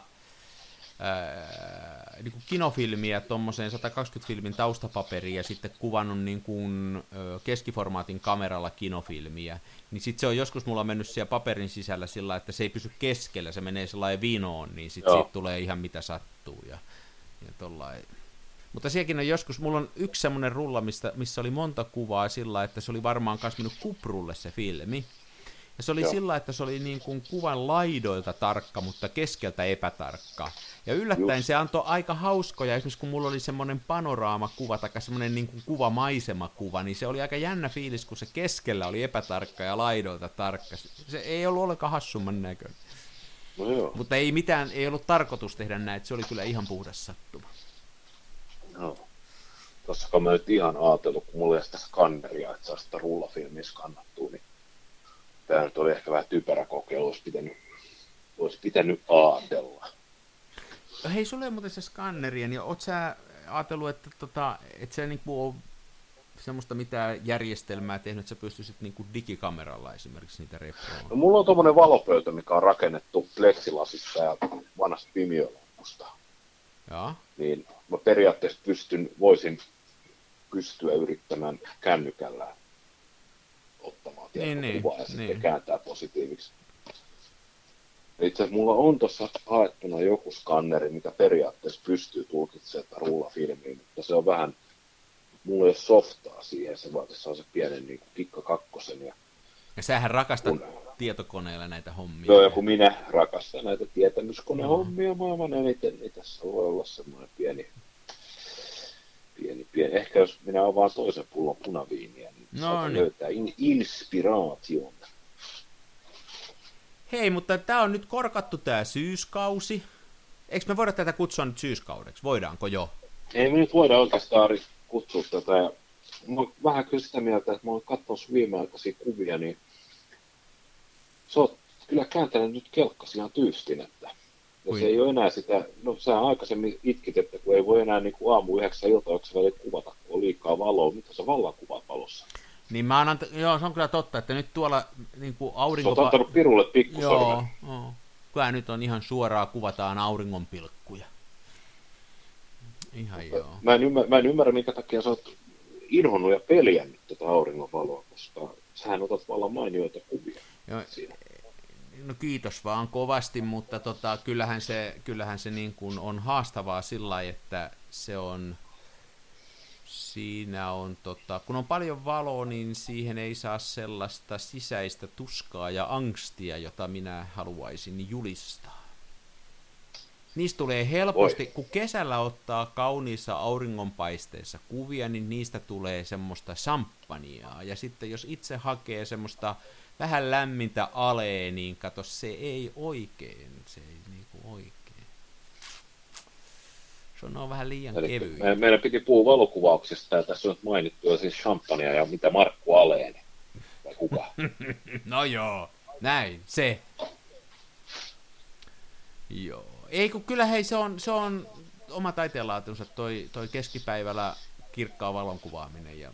B: ää, niin kuin kinofilmiä tuommoiseen 120 filmin taustapaperiin ja sitten kuvannut niin kuin, keskiformaatin kameralla kinofilmiä, niin sitten se on joskus mulla mennyt siellä paperin sisällä sillä, että se ei pysy keskellä, se menee sellainen vinoon, niin sitten siitä tulee ihan mitä sattuu ja, ja tollain. Mutta sielläkin on joskus, mulla on yksi semmoinen rulla, mistä, missä oli monta kuvaa sillä, että se oli varmaan myös mennyt kuprulle se filmi. Ja se oli
C: Joo.
B: sillä, että se oli niin kuin kuvan laidoilta tarkka, mutta keskeltä epätarkka. Ja yllättäen
C: Just.
B: se antoi aika hauskoja, esimerkiksi kun mulla oli semmoinen panoraamakuva tai semmoinen niin kuin kuvamaisemakuva, niin se oli aika jännä fiilis, kun se keskellä oli epätarkka ja laidoilta tarkka. Se ei ollut ollenkaan hassumman näköinen.
C: No joo,
B: Mutta ei mitään, ei ollut tarkoitus tehdä näin, se oli kyllä ihan puhdas sattuma.
C: Joo. Tuossa kun mä nyt ihan ajatellut, kun mulla ei sitä skanneria, että saa sitä rullafilmiä skannattua, niin tämä nyt oli ehkä vähän typerä kokeilu, olisi pitänyt, olisi pitänyt ajatella.
B: Hei, sulla ei muuten se skanneri, niin oot sä ajatellut, että, tota, että se niinku on semmoista mitään järjestelmää tehnyt, että sä pystyisit niinku digikameralla esimerkiksi niitä reproa.
C: No, mulla on tuommoinen valopöytä, mikä on rakennettu pleksilasista ja vanhasta pimiölampusta.
B: Joo.
C: Niin mä periaatteessa pystyn, voisin pystyä yrittämään kännykällä ottamaan
B: Niin, niin,
C: kuvaa ja sitten
B: niin.
C: kääntää positiiviksi. Itse asiassa mulla on tuossa haettuna joku skanneri, mikä periaatteessa pystyy tulkitsemaan tätä rullafilmiä, mutta se on vähän, mulla ei ole softaa siihen, se vaatisi se on se pienen niin kikka kakkosen ja
B: Ja sähän rakastat
C: Kun-
B: tietokoneella näitä hommia.
C: Joo, ja kun minä rakastan näitä tietämyskonehommia maailman eniten, niin tässä voi olla semmoinen pieni, pieni, pieni. Ehkä jos minä avaan toisen pullon punaviiniä, niin
B: No niin.
C: löytää in, inspiraation.
B: Hei, mutta tämä on nyt korkattu tämä syyskausi. Eikö me voida tätä kutsua nyt syyskaudeksi? Voidaanko jo?
C: Ei me nyt voida oikeastaan kutsua tätä. Ja mä vähän kyllä sitä mieltä, että mä oon katsonut viimeaikaisia kuvia, niin sä oot kyllä kääntänyt nyt kelkkasi ihan tyystin, että ja se ei ole enää sitä, no sä aikaisemmin itkit, että kun ei voi enää niin kuin aamu yhdeksän iltaoksi väliin kuvata, kun on liikaa valoa, mitä sä vallan kuvaat valossa?
B: Niin mä annan, joo, se on kyllä totta, että nyt tuolla niin kuin
C: Sä
B: aurinko...
C: oot antanut pirulle pikkusormen.
B: Joo, joo. Kyllä nyt on ihan suoraa, kuvataan auringonpilkkuja. Ihan joo.
C: Mä en, ymmärrä, mä en ymmärrä, minkä takia sä oot inhonnut ja peljännyt tätä auringonvaloa, koska sähän otat vallan mainioita kuvia
B: joo. No kiitos vaan kovasti, mutta tota, kyllähän se, kyllähän se niin kuin on haastavaa sillä lailla, että se on, siinä on, tota, kun on paljon valoa, niin siihen ei saa sellaista sisäistä tuskaa ja angstia, jota minä haluaisin julistaa. Niistä tulee helposti,
C: Voi.
B: kun kesällä ottaa kauniissa auringonpaisteessa kuvia, niin niistä tulee semmoista samppaniaa. Ja sitten jos itse hakee semmoista vähän lämmintä alee, niin kato, se ei oikein, se ei niinku oikein. Se on, vähän liian
C: Eli
B: kevyitä.
C: me, meidän piti puhua valokuvauksesta, ja tässä on nyt mainittu jo siis champagnea ja mitä Markku Aleeni, vai kuka?
B: No joo, näin, se. Joo. Ei kun kyllä hei, se on, se on oma taiteenlaatunsa toi, toi keskipäivällä kirkkaan valon kuvaaminen. Ja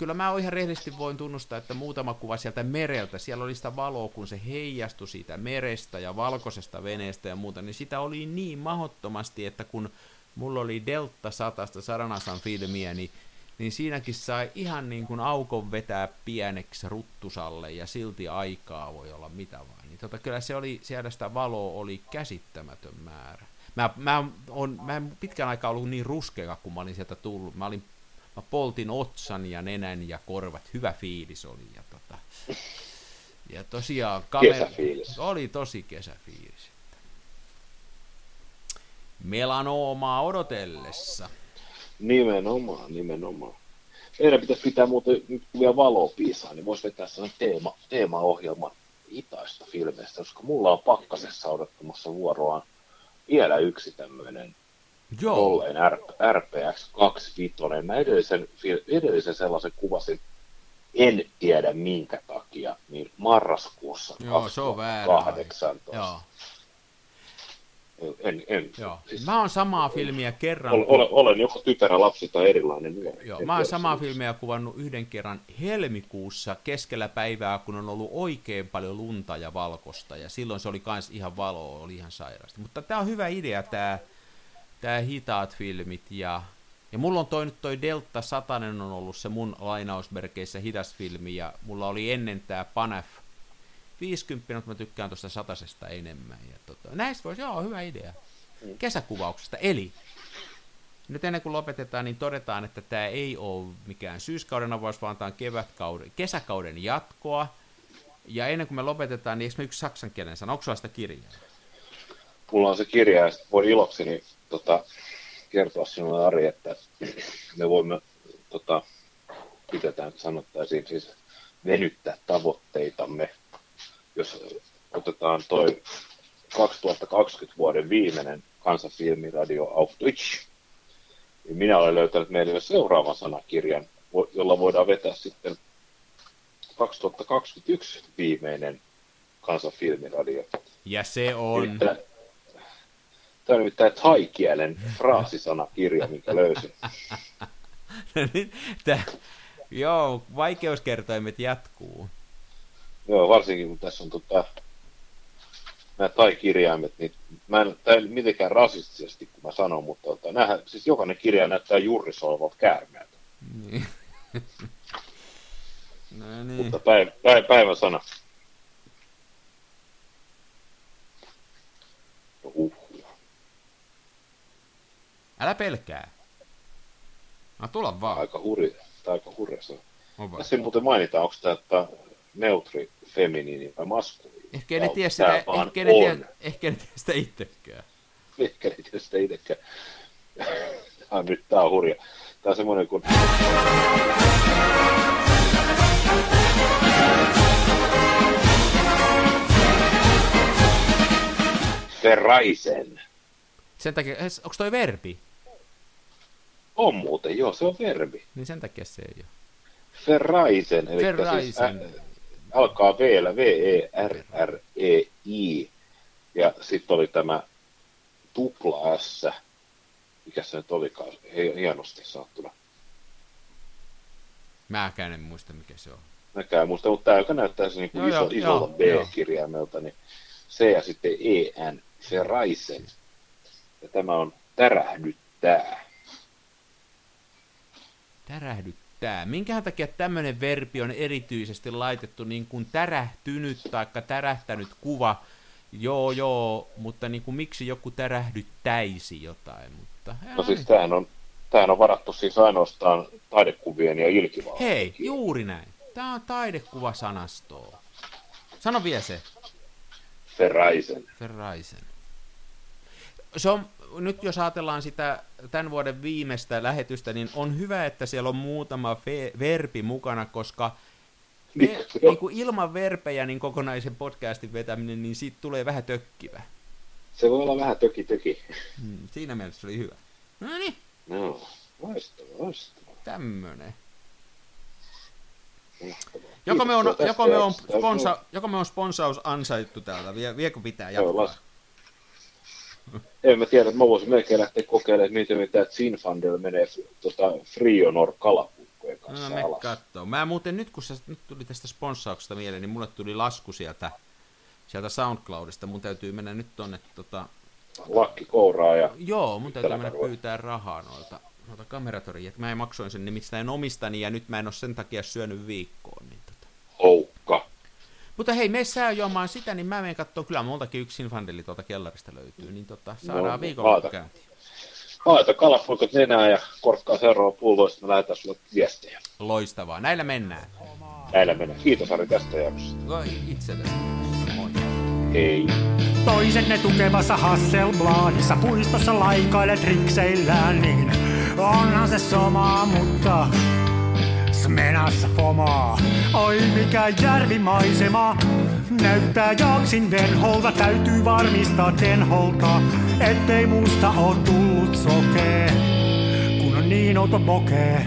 B: kyllä mä ihan rehellisesti voin tunnustaa, että muutama kuva sieltä mereltä, siellä oli sitä valoa, kun se heijastui siitä merestä ja valkoisesta veneestä ja muuta, niin sitä oli niin mahottomasti, että kun mulla oli Delta 100 Saranasan filmiä, niin niin siinäkin sai ihan niin kuin aukon vetää pieneksi ruttusalle ja silti aikaa voi olla mitä vaan. Niin tota, kyllä se oli, siellä sitä valoa oli käsittämätön määrä. Mä, mä, on, mä en pitkän aikaa ollut niin ruskea, kun mä olin sieltä tullut. Mä, olin, mä poltin otsan ja nenän ja korvat. Hyvä fiilis oli. Ja, tota, ja tosiaan
C: Kesäfiilis.
B: oli tosi kesäfiilis. Melanoomaa odotellessa.
C: Nimenomaan, nimenomaan. Meidän pitäisi pitää muuten nyt vielä valoa piisaa, niin voisi vetää sellainen teema, teemaohjelman hitaista filmeistä, koska mulla on pakkasessa odottamassa vuoroaan vielä yksi tämmöinen
B: Joo.
C: tolleen RPX 25. Mä edellisen, edellisen sellaisen kuvasin, en tiedä minkä takia, niin marraskuussa
B: Joo, se on väärä.
C: 2018.
B: Joo,
C: En, en,
B: joo.
C: Siis,
B: Mä oon samaa filmiä kerran.
C: olen, olen, olen joko typerä lapsi tai erilainen nuori.
B: Joo, mä oon samaa
C: sen.
B: filmiä kuvannut yhden kerran helmikuussa keskellä päivää, kun on ollut oikein paljon lunta ja valkosta, ja silloin se oli kans ihan valoa, oli ihan sairasti. Mutta tää on hyvä idea, tää, tää hitaat filmit, ja, ja mulla on toi nyt toi Delta 100 on ollut se mun lainausmerkeissä hidas filmi, ja mulla oli ennen tää Panaf 50, mutta mä tykkään tuosta satasesta enemmän. Ja tota, näistä voisi, joo, hyvä idea. Kesäkuvauksesta, eli nyt ennen kuin lopetetaan, niin todetaan, että tämä ei ole mikään syyskauden avaus, vaan tämä on kevätkauden, kesäkauden jatkoa. ja ennen kuin me lopetetaan, niin eikö me yksi saksankielinen sana? Onko sitä kirjaa?
C: Mulla on se kirja, ja voi ilokseni tota, kertoa sinulle, Ari, että me voimme, tota, nyt sanottaisiin, siis venyttää tavoitteitamme, jos otetaan toi 2020 vuoden viimeinen kansanfilmiradio Auf Twitch, niin minä olen löytänyt meille seuraavan sanakirjan, jolla voidaan vetää sitten 2021 viimeinen kansanfilmiradio.
B: Ja se on...
C: Tämä on nimittäin thai-kielen fraasisanakirja, minkä löysin.
B: Tää, joo, vaikeuskertoimet jatkuu.
C: Joo, varsinkin kun tässä on tota, nämä tai-kirjaimet, niin mä en, tämä ei mitenkään rasistisesti, kun mä sanon, mutta tota, näähän, siis jokainen kirja näyttää juuri soivalta käärmeeltä.
B: Niin. no niin.
C: Mutta päivä, päivä, päivän sana. No, uh.
B: Älä pelkää. No tulla vaan.
C: Aika hurja, tai aika hurja sana.
B: On.
C: Tässä muuten mainitaan, onko tämä että neutri, feminiini vai maskuliini.
B: Ehkä ne tiedä sitä, ehkä ne tiedä, ehkä ne tiedä sitä itsekään.
C: Ehkä ne tiedä sitä itsekään. On nyt tää on hurja. Tää on semmoinen kuin... Ferraisen.
B: Sen takia, onko toi verbi?
C: On muuten, joo, se on verbi.
B: Niin sen takia se ei ole.
C: Ferraisen, eli
B: Ferraisen.
C: Siis, ä, alkaa v V-E-R-R-E-I. Ja sitten oli tämä tupla S. Mikä se nyt olikaan, hienosti saattuna.
B: Mäkään en muista mikä se on.
C: Mäkään en muista, mutta tämä, joka näyttää se niin
B: Joo,
C: iso,
B: joo,
C: isolla
B: joo,
C: B-kirjaimelta, niin C ja sitten E-N, Ferraisen. Ja tämä on tärähdyttää.
B: Tärähdyttää. Minkähän takia tämmöinen verbi on erityisesti laitettu niin kuin tärähtynyt tai tärähtänyt kuva? Joo, joo, mutta niin kuin miksi joku tärähdyttäisi jotain? Mutta,
C: No siis tämähän on, tämähän on varattu siis ainoastaan taidekuvien ja ilkivallan.
B: Hei, juuri näin. Tämä on taidekuvasanastoa. Sano vielä se,
C: Ferraisen.
B: Ferraisen. Se on, nyt jos ajatellaan sitä tämän vuoden viimeistä lähetystä, niin on hyvä, että siellä on muutama fe- verbi mukana, koska
C: Niin,
B: ne,
C: joo.
B: niin kuin ilman verpejä niin kokonaisen podcastin vetäminen, niin siitä tulee vähän tökkivä.
C: Se voi olla vähän töki töki.
B: Hmm, siinä mielessä oli hyvä. No niin,
C: No, loistava, loistava.
B: tämmönen. Joko me on, joko me on, sponsa, joko me on sponsaus ansaittu täältä, vie, viekö pitää
C: Joo,
B: jatkaa?
C: las- En mä tiedä, mä voisin melkein lähteä kokeilemaan, miten mitä Zinfandel menee tota, Frionor kalapukkojen kanssa
B: No me
C: alas.
B: kattoo. Mä muuten nyt, kun sä nyt tuli tästä sponssauksesta mieleen, niin mulle tuli lasku sieltä, sieltä SoundCloudista. Mun täytyy mennä nyt tonne, tota,
C: Lakki kouraa ja
B: joo, mun täytyy mennä
C: karvoilla.
B: pyytää rahaa noilta, noilta kameratoriin. Mä en maksoin sen nimittäin omistani ja nyt mä en ole sen takia syönyt viikkoon. Niin tota. Mutta hei, me sä juomaan sitä, niin mä menen katsomaan, kyllä multakin yksi Sinfandeli tuolta kellarista löytyy, niin tota, saadaan
C: No, laita.
B: käyntiin.
C: Laita kalapuikot nenää ja korkkaa seuraava pullo, sitten mä lähetän sulle viestejä.
B: Loistavaa, näillä mennään.
C: Näillä menee. Kiitos Ari tästä jaksosta.
B: Voi itsellesi. Moi.
C: Hei.
A: Toisenne tukevassa Hasselbladissa puistossa laikailet rikseillään, niin onhan se sama, mutta smenassa fomaa. Oi mikä järvimaisema, näyttää jaksin venholta, täytyy varmistaa tenholta, ettei musta oo tullut sokee, kun on niin outo pokee.